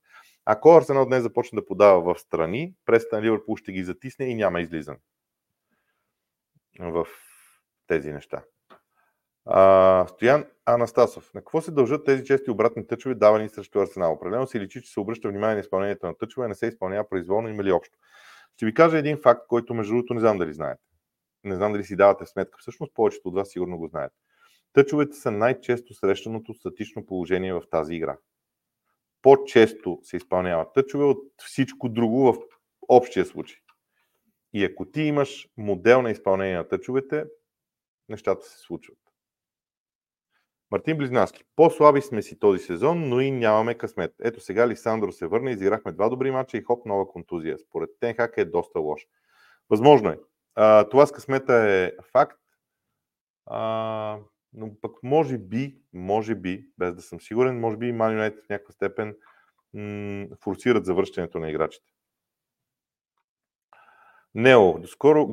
Ако Арсенал днес започне да подава в страни, преста на Ливърпул ще ги затисне и няма излизане в тези неща. А, Стоян Анастасов. На какво се дължат тези чести обратни тъчове, давани срещу Арсенал? Определено се личи, че се обръща внимание на изпълнението на тъчове, не се изпълнява произволно, има общо. Ще ви кажа един факт, който между другото не знам дали знаете. Не знам дали си давате сметка. Всъщност повечето от вас сигурно го знаете. Тъчовете са най-често срещаното статично положение в тази игра. По-често се изпълняват тъчове от всичко друго в общия случай. И ако ти имаш модел на изпълнение на тъчовете, нещата се случват. Мартин Близнаски. По-слаби сме си този сезон, но и нямаме късмет. Ето сега Лисандро се върна, изиграхме два добри мача и хоп, нова контузия. Според Тенхак е доста лош. Възможно е. А, това с късмета е факт. А, но пък може би, може би, без да съм сигурен, може би и Man United в някаква степен м- форсират завръщането на играчите. Нео, доскоро,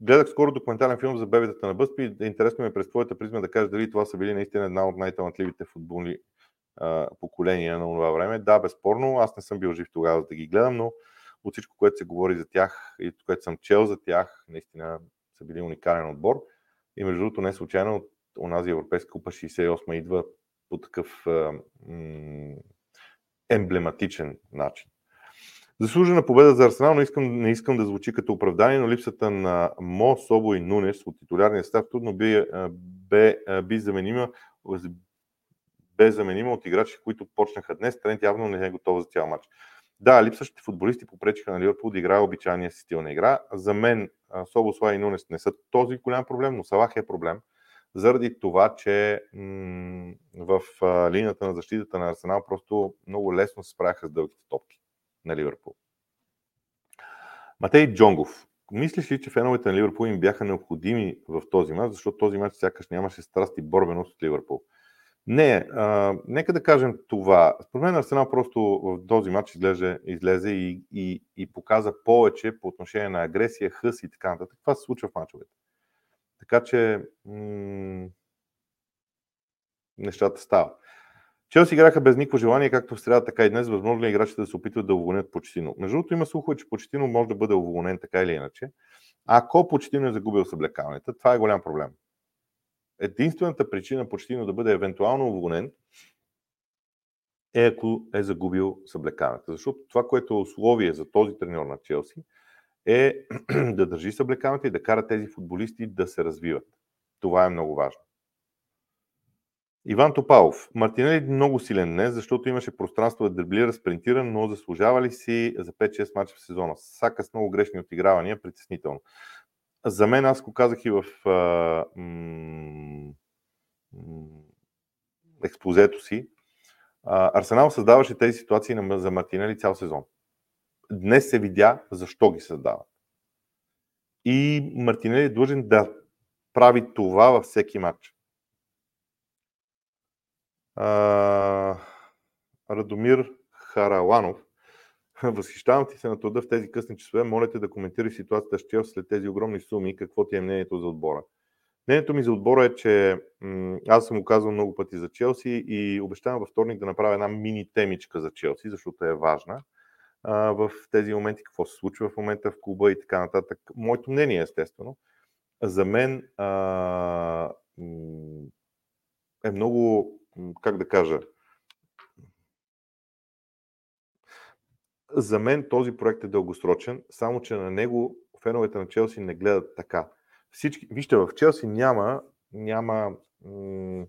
гледах скоро документален филм за бебетата на Бъспи. Интересно ми е през твоята призма да кажеш дали това са били наистина една от най-талантливите футболни а, поколения на това време. Да, безспорно, аз не съм бил жив тогава за да ги гледам, но от всичко, което се говори за тях и което съм чел за тях, наистина са били уникален отбор. И между другото, не случайно от онази Европейска купа 68 идва по такъв м- емблематичен начин. Заслужена победа за Арсенал, но искам, не искам да звучи като оправдание, но липсата на Мо, Собо и Нунес от титулярния състав трудно би, бе, би заменима, бе заменима от играчи, които почнаха днес. Трент явно не е готов за цял матч. Да, липсващите футболисти попречиха на Ливърпул да играе обичайния си стил на игра. За мен Собо, Сла и Нунес не са този голям проблем, но Салах е проблем. Заради това, че м- в а, линията на защитата на Арсенал просто много лесно се справяха с дългите топки на Ливърпул. Матей Джонгов. Мислиш ли, че феновете на Ливърпул им бяха необходими в този мач, защото този мач сякаш нямаше страст и борбеност от Ливърпул? Не, а, нека да кажем това. Според мен Арсенал просто в този матч излезе, излезе и, и, и показа повече по отношение на агресия, хъс и така нататък. Това се случва в мачовете. Така че м- нещата стават. Челси играха без никакво желание, както в среда, така и днес. Възможно ли играчите да се опитват да уволнят Почетино? Между другото има слухове, че Почетино може да бъде уволнен така или иначе. Ако Почетино е загубил съблекаването, това е голям проблем. Единствената причина Почетино да бъде евентуално уволнен е ако е загубил съблекаването. Защото това, което е условие за този треньор на Челси, е да държи съблекаването и да кара тези футболисти да се развиват. Това е много важно. Иван Топалов. Мартинели много силен днес, защото имаше пространство да дриблира, спринтира, но заслужава ли си за 5-6 мача в сезона? Сака с много грешни отигравания, притеснително. За мен, аз го казах и в а, м- м- експозето си, а, Арсенал създаваше тези ситуации за Мартинели цял сезон. Днес се видя защо ги създава. И Мартинели е длъжен да прави това във всеки матч. А, Радомир Хараланов. Възхищавам ти се на труда в тези късни часове. Моля те да коментираш ситуацията с Челси след тези огромни суми. Какво ти е мнението за отбора? Мнението ми за отбора е, че м- аз съм го казвал много пъти за Челси и обещавам във вторник да направя една мини темичка за Челси, защото е важна а, в тези моменти, какво се случва в момента в клуба и така нататък. Моето мнение, естествено. За мен а, е много как да кажа, за мен този проект е дългосрочен, само че на него феновете на Челси не гледат така. Всички, вижте, в Челси няма, няма м-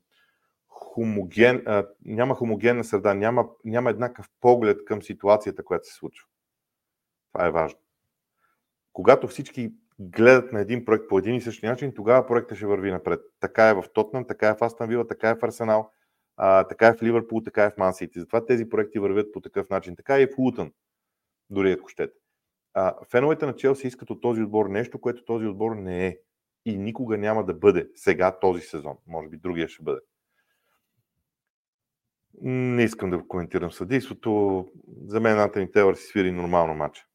хомоген, а, няма хомогенна среда, няма, няма еднакъв поглед към ситуацията, която се случва. Това е важно. Когато всички гледат на един проект по един и същи начин, тогава проектът ще върви напред. Така е в Тотнам, така е в Астан Вила, така е в Арсенал, а, така е в Ливърпул, така е в Мансити. Затова тези проекти вървят по такъв начин. Така е и в Лутън, дори ако щете. А, феновете на Челси искат от този отбор нещо, което този отбор не е. И никога няма да бъде сега този сезон. Може би другия ще бъде. Не искам да коментирам съдейството. За мен Антони Телър си свири нормално матч.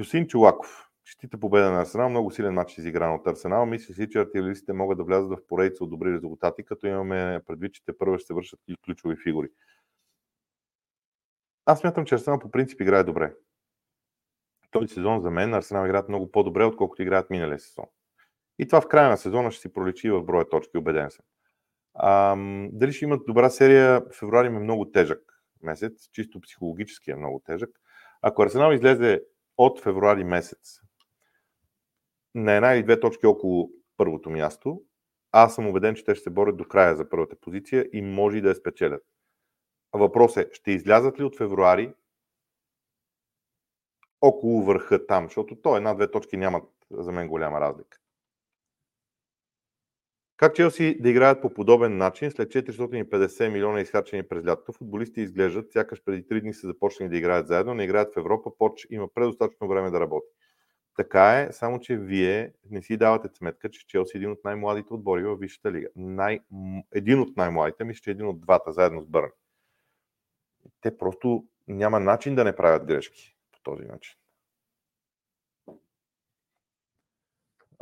Юсин Чулаков. Честита победа на Арсенал, много силен матч изигран от Арсенал. Мисля си, че артилеристите могат да влязат в поредица от добри резултати, като имаме предвид, че те първо ще се вършат и ключови фигури. Аз смятам, че Арсенал по принцип играе добре. Този сезон за мен Арсенал играят много по-добре, отколкото играят миналия сезон. И това в края на сезона ще си проличи в броя точки, убеден съм. А, дали ще имат добра серия, февруари е много тежък месец, чисто психологически е много тежък. Ако Арсенал излезе от февруари месец на една или две точки около първото място, аз съм убеден, че те ще се борят до края за първата позиция и може и да я спечелят. Въпрос е, ще излязат ли от февруари около върха там, защото то една-две точки нямат за мен голяма разлика. Как Челси да играят по подобен начин след 450 милиона изхарчени през лятото? Футболисти изглеждат, сякаш преди 3 дни са започнали да играят заедно, не играят в Европа, Поч има предостатъчно време да работи. Така е, само че вие не си давате сметка, че Челси е един от най-младите отбори в Висшата лига. Най... Един от най-младите, мисля, че един от двата, заедно с Бърн. Те просто няма начин да не правят грешки по този начин.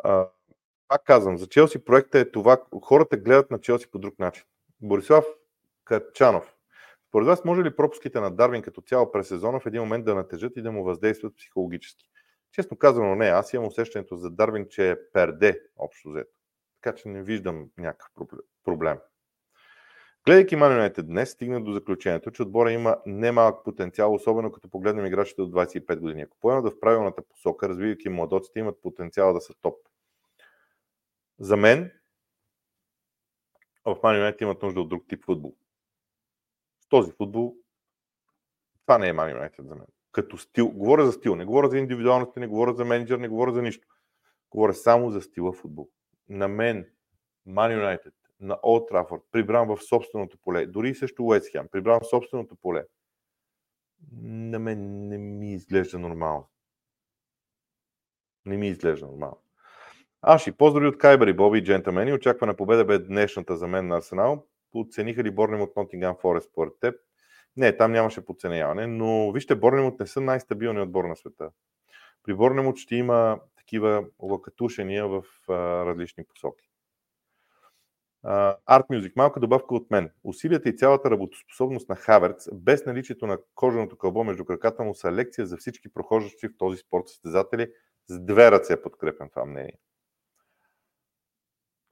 А, пак казвам, за Челси проекта е това, хората гледат на Челси по друг начин. Борислав Качанов. Според вас може ли пропуските на Дарвин като цяло през сезона в един момент да натежат и да му въздействат психологически? Честно казано, не. Аз имам усещането за Дарвин, че е перде общо взето. Така че не виждам някакъв проблем. Гледайки Man United днес, стигна до заключението, че отбора има немалък потенциал, особено като погледнем играчите от 25 години. Ако поемат в правилната посока, развивайки младоците, имат потенциал да са топ. За мен, в Man United имат нужда от друг тип футбол. С този футбол, това не е Man United за мен като стил. Говоря за стил, не говоря за индивидуалност, не говоря за менеджер, не говоря за нищо. Говоря само за стила футбол. На мен, Man United, на Олд Трафорд, прибран в собственото поле, дори и също Уест Хем, прибран в собственото поле, на мен не ми изглежда нормално. Не ми изглежда нормално. Аши, поздрави от Кайбер и Боби и джентамени. Очаквана победа бе днешната за мен на Арсенал. Оцениха ли Борнем от Нотингам Форест според теб? Не, там нямаше подценяване, но вижте, Борнемот не са най-стабилни отбор на света. При Борнемот ще има такива лакатушения в а, различни посоки. Uh, Music, малка добавка от мен. Усилията и цялата работоспособност на Хаверц, без наличието на кожаното кълбо между краката му, са лекция за всички прохождащи в този спорт състезатели. С две ръце подкрепям това мнение.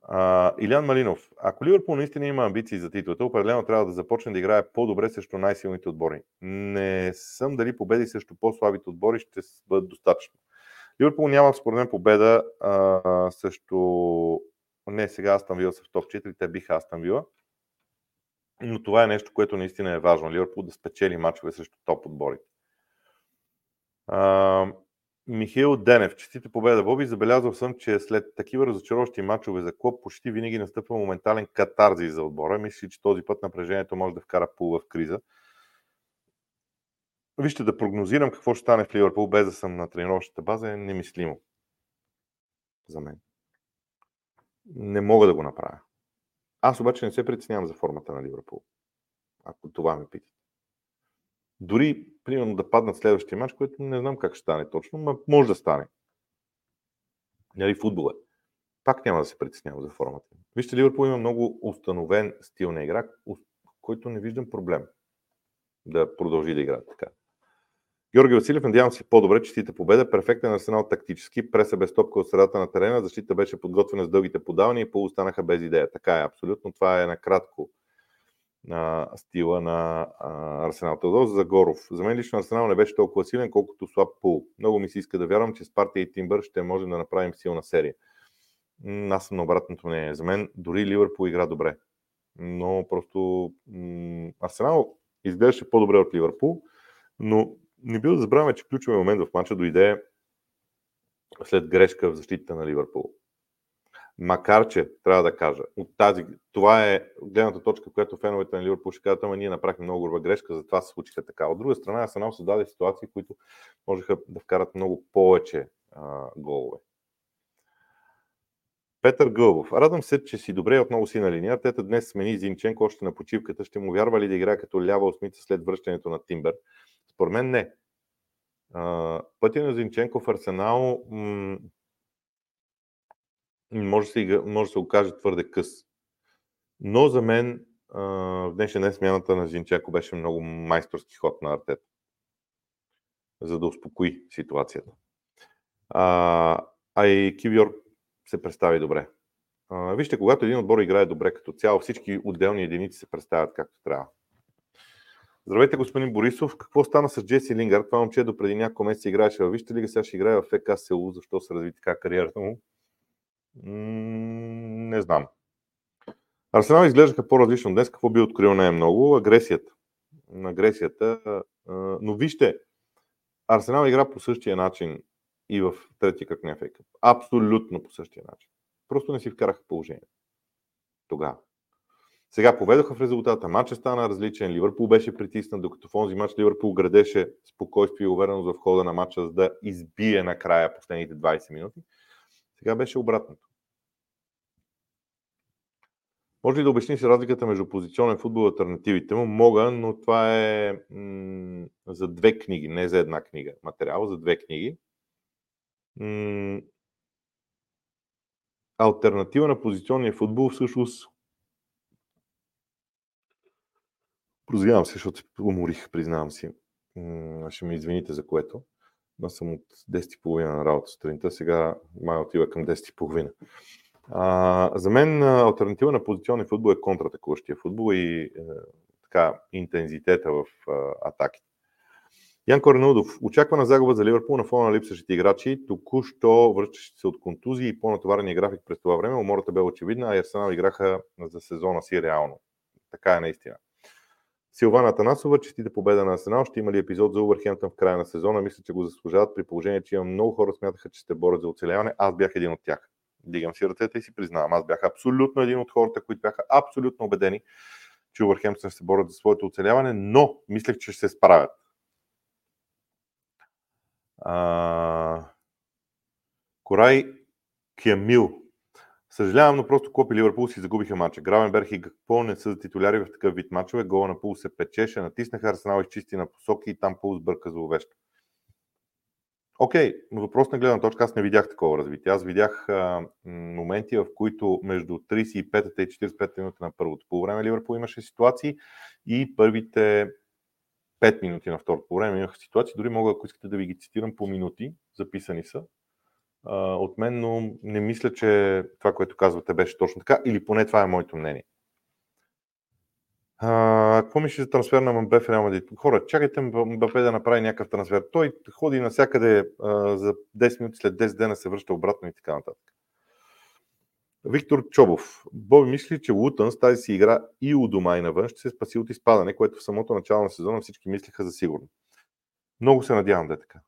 А, Илян Малинов. Ако Ливърпул наистина има амбиции за титлата, определено трябва да започне да играе по-добре срещу най-силните отбори. Не съм дали победи срещу по-слабите отбори ще бъдат достатъчно. Ливърпул няма според мен победа а, срещу... Не, сега Астан Вила са в топ 4, те биха Астан Вила. Но това е нещо, което наистина е важно. Ливърпул да спечели мачове срещу топ отборите. А, Михаил Денев, честите победа, Боби. Забелязал съм, че след такива разочароващи матчове за клуб, почти винаги настъпва моментален катарзис за отбора. Мисля, че този път напрежението може да вкара пул в криза. Вижте, да прогнозирам какво ще стане в Ливърпул, без да съм на тренировъчната база, е немислимо. За мен. Не мога да го направя. Аз обаче не се притеснявам за формата на Ливърпул. Ако това ме питате. Дори, примерно, да паднат следващия матч, което не знам как ще стане точно, но може да стане. Нали, футбол е. Пак няма да се притеснявам за формата. Вижте, Ливърпул има много установен стил на игра, който не виждам проблем да продължи да играе така. Георги Василев, надявам се по-добре, честите победа. Перфектен арсенал тактически. Преса без топка от средата на терена. Защита беше подготвена с дългите подавани и пол останаха без идея. Така е, абсолютно. Това е накратко а, стила на а, Арсенал. Теодор Загоров. За мен лично Арсенал не беше толкова силен, колкото слаб пул. Много ми се иска да вярвам, че с партия и Тимбър ще можем да направим силна серия. Аз съм на обратното мнение. За мен дори Ливърпул игра добре. Но просто м- Арсенал изглеждаше по-добре от Ливърпул, но не бил да забравяме, че ключовия момент в матча дойде след грешка в защита на Ливърпул. Макар, че, трябва да кажа, от тази, това е гледната точка, която феновете на Ливърпул ще кажат, ама ние направихме много груба грешка, затова се случиха така. От друга страна, Арсенал създаде ситуации, които можеха да вкарат много повече а, голове. Петър Гълбов. Радвам се, че си добре отново си на линия. Тета днес смени Зинченко още на почивката. Ще му вярва ли да играе като лява осмица след връщането на Тимбер? Според мен не. пътя на Зинченко в Арсенал може, да се, може да се окаже твърде къс. Но за мен в днешния ден смяната на Зинченко беше много майсторски ход на Артет, за да успокои ситуацията. А, а и Кивьор се представи добре. А, вижте, когато един отбор играе добре като цяло, всички отделни единици се представят както трябва. Здравейте, господин Борисов. Какво стана с Джеси Лингар? Това момче до преди няколко месеца играеше във Вижте лига, сега ще играе в ФК Сеул. Защо се разви така кариерата му? Не знам. Арсенал изглеждаха по-различно днес. Какво би открил не е много? Агресията. Агресията. Но вижте, Арсенал игра по същия начин и в третия кръг на. Абсолютно по същия начин. Просто не си вкараха положение. Тогава. Сега поведоха в резултата. Матчът стана различен. Ливърпул беше притиснат, докато в онзи матч Ливърпул градеше спокойствие и увереност в хода на матча, за да избие накрая последните 20 минути. Сега беше обратното. Може ли да обясниш разликата между позиционен футбол и альтернативите му? Мога, но това е м- за две книги, не за една книга. Материал за две книги. М- альтернатива на позиционния футбол всъщност Прозявам се, защото уморих, признавам си. М- ще ме извините за което. Аз съм от 10.30 на работа сутринта, сега май отива към 10.30. А, за мен альтернатива на позиционния футбол е контратакуващия футбол и е, така, интензитета в е, атаките. Янко Ренудов. Очаквана загуба за Ливърпул на фона на липсващите играчи. Току-що връщащи се от контузии и по-натоварения график през това време. Умората бе очевидна, а Арсенал играха за сезона си реално. Така е наистина. Силвана Танасова, честите победа на Арсенал. Ще има ли епизод за Увърхемптън в края на сезона? Мисля, че го заслужават при положение, че има много хора смятаха, че ще борят за оцеляване. Аз бях един от тях. Дигам си ръцете и си признавам. Аз бях абсолютно един от хората, които бяха абсолютно убедени, че Увърхемптън ще се борят за своето оцеляване, но мислех, че ще се справят. А... Корай Кемил. Съжалявам, но просто Клоп и Ливърпул си загубиха матча. Гравенберг и Гакпо не са титуляри в такъв вид мачове. Гола на Пул се печеше, натиснаха Арсенал изчисти на посоки и там Пул сбърка за увеща. Окей, okay, въпрос на гледна точка, аз не видях такова развитие. Аз видях а, моменти, в които между 35-та и 45-та минута на първото по време Ливърпул имаше ситуации и първите 5 минути на второто по време имаха ситуации. Дори мога, ако искате да ви ги цитирам по минути, записани са от мен, но не мисля, че това, което казвате, беше точно така, или поне това е моето мнение. А, какво мислиш за трансфер на Мбапе Реал Мадрид? Хора, чакайте Мбапе да направи някакъв трансфер. Той ходи навсякъде а, за 10 минути, след 10 дена се връща обратно и така нататък. Виктор Чобов. Боби мисли, че Лутън с тази си игра и у дома и навън ще се спаси от изпадане, което в самото начало на сезона всички мислиха за сигурно. Много се надявам да е така.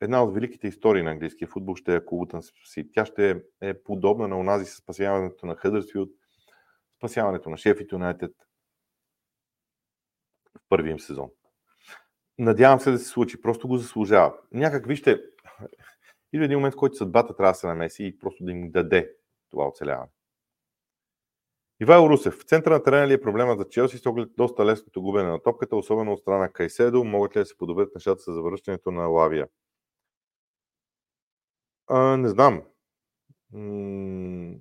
Една от великите истории на английския футбол ще е ако Лутън си. Тя ще е подобна на онази с спасяването на Хъдърсфилд, спасяването на Шеф Юнайтед, в първия им сезон. Надявам се да се случи, просто го заслужава. Някак, вижте, идва един момент, в който съдбата трябва да се намеси и просто да им даде това оцеляване. Ивайло Русев. В центъра на терена ли е проблема за Челси с оглед доста лесното губене на топката, особено от страна Кайседо? Могат ли да се подобрят нещата с завръщането на Лавия? А, не знам. М-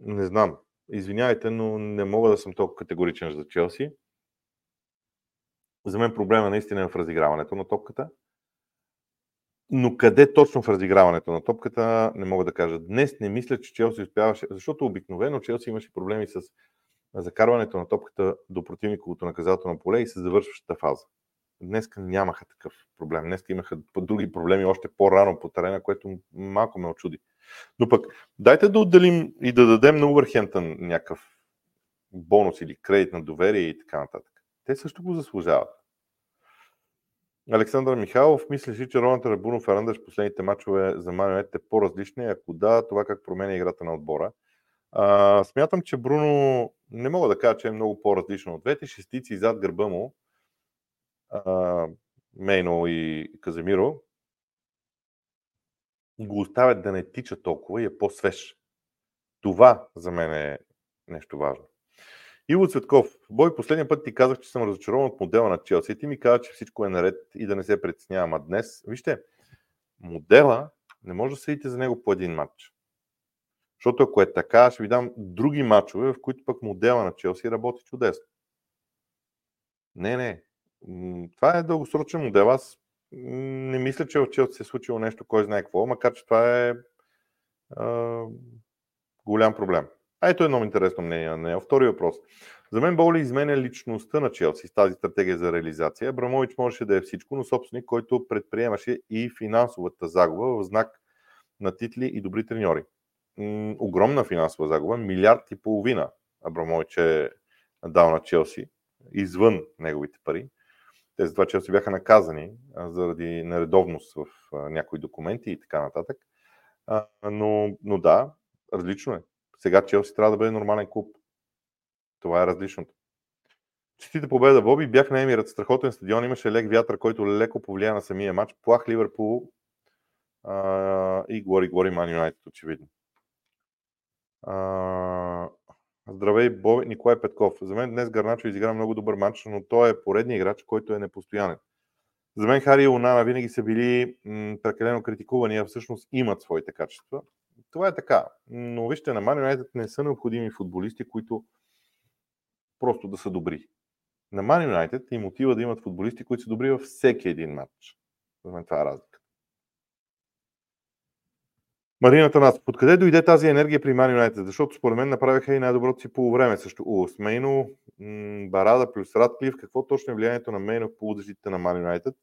не знам. Извинявайте, но не мога да съм толкова категоричен за Челси. За мен проблема наистина е в разиграването на топката. Но къде точно в разиграването на топката, не мога да кажа. Днес не мисля, че Челси успяваше, защото обикновено Челси имаше проблеми с закарването на топката до противниковото наказателно поле и с завършващата фаза. Днес нямаха такъв проблем. Днес имаха други проблеми още по-рано по терена, което малко ме очуди. Но пък, дайте да отделим и да дадем на Увърхентън някакъв бонус или кредит на доверие и така нататък. Те също го заслужават. Александър Михайлов, мислиш ли, че ролята на Бруно Фернандеш в последните мачове за Манионет е по-различна? Ако да, това как променя играта на отбора? А, смятам, че Бруно не мога да кажа, че е много по-различно от двете шестици зад гърба му, Мейно и Каземиро, го оставят да не тича толкова и е по-свеж. Това за мен е нещо важно. Иво Цветков, Бой, последния път ти казах, че съм разочарован от модела на Челси. Ти ми каза, че всичко е наред и да не се притеснявам. А днес, вижте, модела не може да съдите за него по един матч. Защото ако е така, ще ви дам други матчове, в които пък модела на Челси работи чудесно. Не, не. Това е дългосрочен модел. Аз не мисля, че в Челси се е случило нещо, кой знае какво, макар че това е а, голям проблем. А ето едно интересно мнение на нея. Втори въпрос. За мен Боли изменя личността на Челси с тази стратегия за реализация. Абрамович можеше да е всичко, но собственик, който предприемаше и финансовата загуба в знак на титли и добри треньори. Огромна финансова загуба, милиард и половина Абрамович е дал на Челси, извън неговите пари. Те за това Челси бяха наказани заради нередовност в някои документи и така нататък. Но, но да, различно е. Сега Челси трябва да бъде нормален клуб. Това е различното. Честите победа, Боби. Бях на Емират. Страхотен стадион. Имаше лек вятър, който леко повлия на самия матч. Плах Ливърпул и говори, говори Ман Юнайтед, очевидно. А, здравей, Боби. Николай Петков. За мен днес Гарначо изигра много добър матч, но той е поредният играч, който е непостоянен. За мен Хари и Онана винаги са били м- прекалено критикувани, а всъщност имат своите качества. Това е така. Но вижте, на Man United не са необходими футболисти, които просто да са добри. На Man United им мотива да имат футболисти, които са добри във всеки един матч. За мен това е разлика. Марина Танас, откъде дойде тази енергия при Man United? Защото според мен направиха и най-доброто си полувреме. Също Улс Мейно, Барада плюс Радклив. Какво точно е влиянието на Мейно в полузащитите на Man United?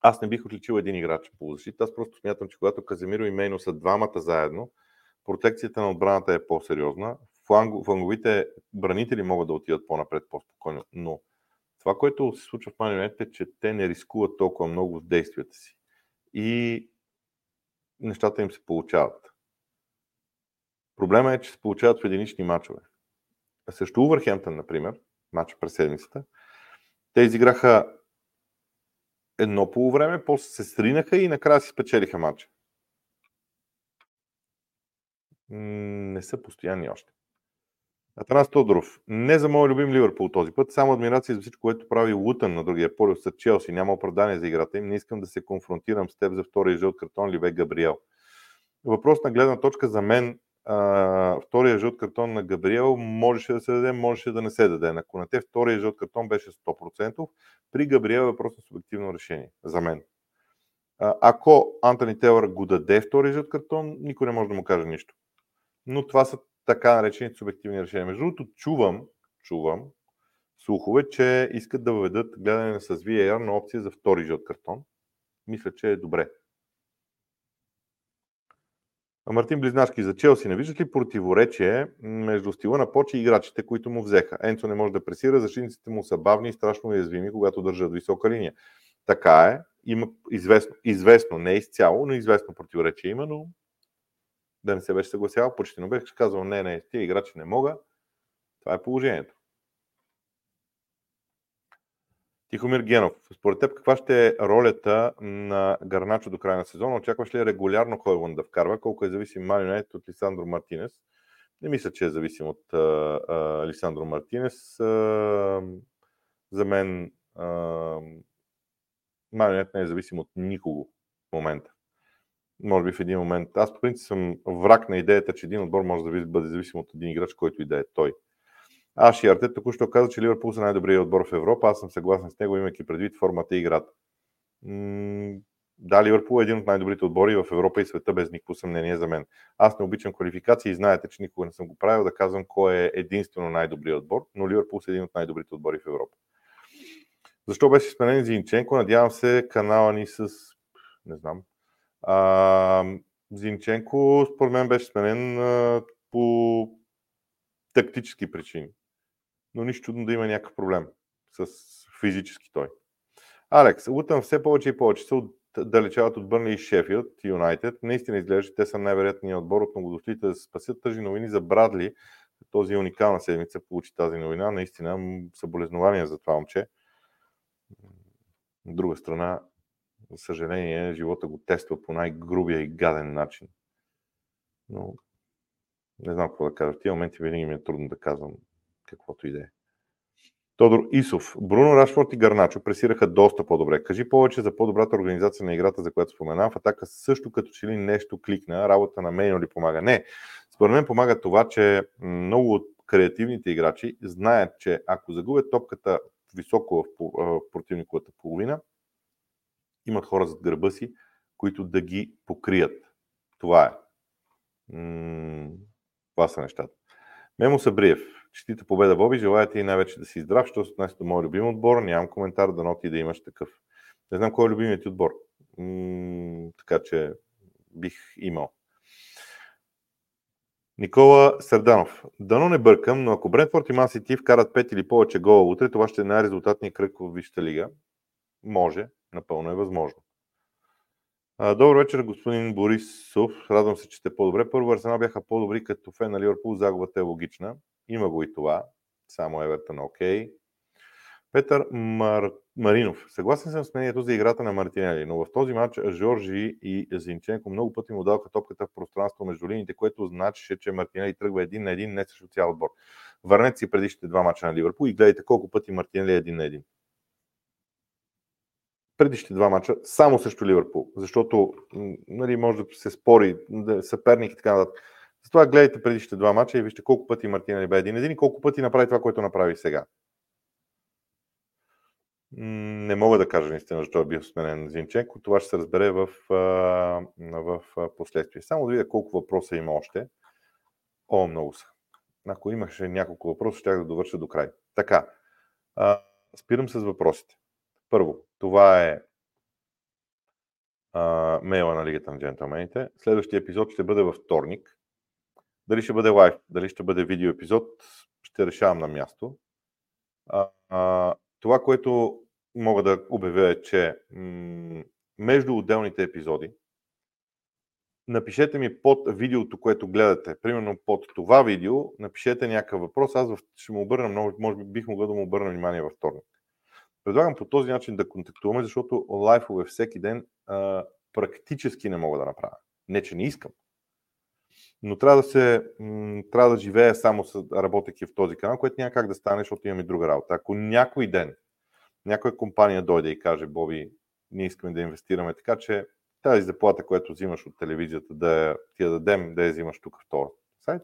Аз не бих отличил един играч по защита. Аз просто смятам, че когато Каземиро и Мейно са двамата заедно, протекцията на отбраната е по-сериозна. Фланговите бранители могат да отидат по-напред по-спокойно, но това, което се случва в Манионет е, че те не рискуват толкова много с действията си. И нещата им се получават. Проблема е, че се получават в единични матчове. А също Увърхемптън, например, матч през седмицата, те изиграха едно полувреме, после се сринаха и накрая си спечелиха матча. Не са постоянни още. Атанас Тодоров. Не за мой любим Ливърпул този път, само адмирация за всичко, което прави Лутън на другия полюс с Челси. Няма оправдание за играта им. Не искам да се конфронтирам с теб за втория жълт картон Ливе Габриел. Въпрос на гледна точка за мен а, втория жълт картон на Габриел можеше да се даде, можеше да не се даде. На Конате втория жълт картон беше 100%. При Габриел е въпрос на субективно решение, за мен. А, ако Антони Телър го даде втория жълт картон, никой не може да му каже нищо. Но това са така наречени субективни решения. Между другото, чувам, чувам слухове, че искат да въведат гледане с VAR на опция за втори жълт картон. Мисля, че е добре. Мартин Близнашки за Челси. Не виждат ли противоречие между стила на Почи и играчите, които му взеха? Енцо не може да пресира, защитниците му са бавни и страшно уязвими, когато държат висока линия. Така е. Има известно, известно, не изцяло, но известно противоречие има, но да не се беше съгласял. Почти не беше казал, не, не, тия играчи не мога. Това е положението. Тихомир Генов, според теб каква ще е ролята на Гарначо до края на сезона? Очакваш ли регулярно Хойван да вкарва? Колко е зависим Манионет от Лисандро Мартинес? Не мисля, че е зависим от а, а, Лисандро Мартинес. А, за мен Манионет не е зависим от никого в момента. Може би в един момент. Аз по принцип съм враг на идеята, че един отбор може да бъде зависим от един играч, който и да е той. Аши Артет току-що каза, че Ливърпул са най-добрият отбор в Европа. Аз съм съгласен с него, имайки предвид формата и играта. да, Ливърпул е един от най-добрите отбори в Европа и света, без никакво съмнение за мен. Аз не обичам квалификации и знаете, че никога не съм го правил да казвам кой е единствено най-добрият отбор, но Ливърпул е един от най-добрите отбори в Европа. Защо беше сменен Зинченко? Надявам се канала ни с... не знам. А, Зинченко според мен беше сменен а, по тактически причини но нищо чудно да има някакъв проблем с физически той. Алекс, Лутън все повече и повече се отдалечават от Бърни и Шефилд, Юнайтед. Наистина изглежда, те са най-вероятният отбор от многодослите да се спасят тъжи новини за Брадли. Този уникална седмица получи тази новина. Наистина съболезнования за това момче. От друга страна, за съжаление, живота го тества по най-грубия и гаден начин. Но Не знам какво да кажа. В тези моменти винаги ми е трудно да казвам каквото и да е. Тодор Исов. Бруно Рашфорд и Гарначо пресираха доста по-добре. Кажи повече за по-добрата организация на играта, за която споменавам. В атака също като че ли нещо кликна, работа на мен ли помага? Не. Според мен помага това, че много от креативните играчи знаят, че ако загубят топката високо в противниковата половина, имат хора зад гърба си, които да ги покрият. Това е. това са нещата. Мемо Сабриев. Честита победа, Боби. Желая ти най-вече да си здрав, що се отнася до моят любим отбор. Нямам коментар, да ноти да имаш такъв. Не знам кой е любимият ти отбор. Така че бих имал. Никола Сърданов. Дано не бъркам, но ако Брентфорд и Ман вкарат 5 или повече гола утре, това ще е най-резултатният кръг в Висшата лига. Може, напълно е възможно. Добър вечер, господин Борисов. Радвам се, че сте по-добре. Първо Арсенал бяха по-добри като фен на Ливърпул. Загубата е логична. Има го и това. Само Евертън окей. Петър Мар... Маринов. Съгласен съм с мнението за играта на Мартинели, но в този матч Жоржи и Зинченко много пъти му даваха топката в пространство между линиите, което значеше, че Мартинели тръгва един на един, не срещу цял отбор. Върнете си предишните два мача на Ливърпул и гледайте колко пъти Мартинели е един на един предишните два мача само срещу Ливърпул, защото нали, може да се спори да, съперник и така нататък. Затова гледайте предишните два мача и вижте колко пъти Мартина бе един един и колко пъти направи това, което направи сега. Не мога да кажа наистина, защо е бил сменен Зинченко. Това ще се разбере в, в последствие. Само да видя колко въпроса има още. О, много са. Ако имаше няколко въпроса, ще да довърша до край. Така, спирам с въпросите. Първо, това е а, мейла на Лигата на джентълмените. Следващия епизод ще бъде във вторник. Дали ще бъде лайв, дали ще бъде видео епизод, ще решавам на място. А, а, това, което мога да обявя е, че м- между отделните епизоди, напишете ми под видеото, което гледате, примерно под това видео, напишете някакъв въпрос, аз ще му обърна, много, може би бих могъл да му обърна внимание във вторник. Предлагам по този начин да контактуваме, защото лайфове всеки ден а, практически не мога да направя. Не, че не искам. Но трябва да се, м- трябва да живея само с, работейки в този канал, което няма как да стане, защото имам и друга работа. Ако някой ден някоя компания дойде и каже, Боби, ние искаме да инвестираме така, че тази заплата, която взимаш от телевизията, да ти я дадем, да я взимаш тук в този сайт,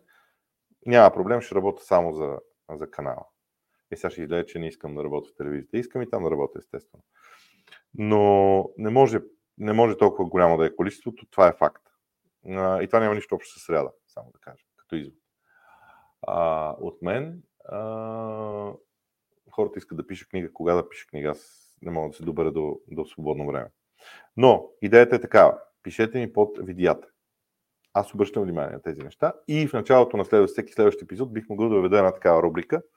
няма проблем, ще работя само за, за канала. И сега ще изгледа, че не искам да работя в телевизията. Искам и там да работя, естествено. Но не може, не може толкова голямо да е количеството, това е факт. И това няма нищо общо с сряда, само да кажа, като извод. А, от мен а, хората искат да пиша книга. Кога да пиша книга? Аз не мога да се добера до, до свободно време. Но идеята е такава. Пишете ми под видеята. Аз обръщам внимание на тези неща и в началото на следващ, всеки следващ епизод бих могъл да въведа една такава рубрика –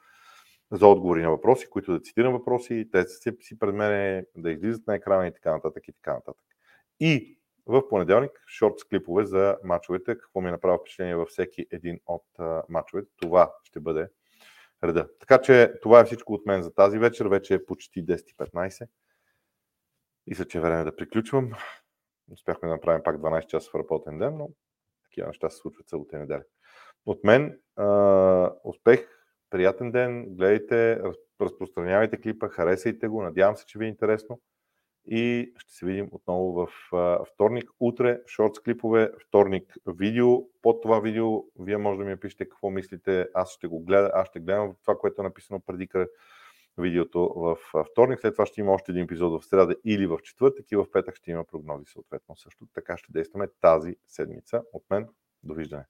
за отговори на въпроси, които да цитирам въпроси, те са си пред мен, да излизат на екрана и така нататък и така нататък. И в понеделник шорт клипове за мачовете, какво ми е направило впечатление във всеки един от мачовете. Това ще бъде реда. Така че това е всичко от мен за тази вечер. Вече е почти 10.15. И се че е време да приключвам. Успяхме да направим пак 12 часа в работен ден, но такива неща се случват целата неделя. От мен успех, приятен ден, гледайте, разпространявайте клипа, харесайте го, надявам се, че ви е интересно и ще се видим отново в вторник. Утре шортс клипове, вторник видео. Под това видео вие може да ми пишете какво мислите. Аз ще го гледам, аз ще гледам това, което е написано преди видеото в вторник. След това ще има още един епизод в среда или в четвъртък и в петък ще има прогнози съответно също. Така ще действаме тази седмица. От мен, довиждане.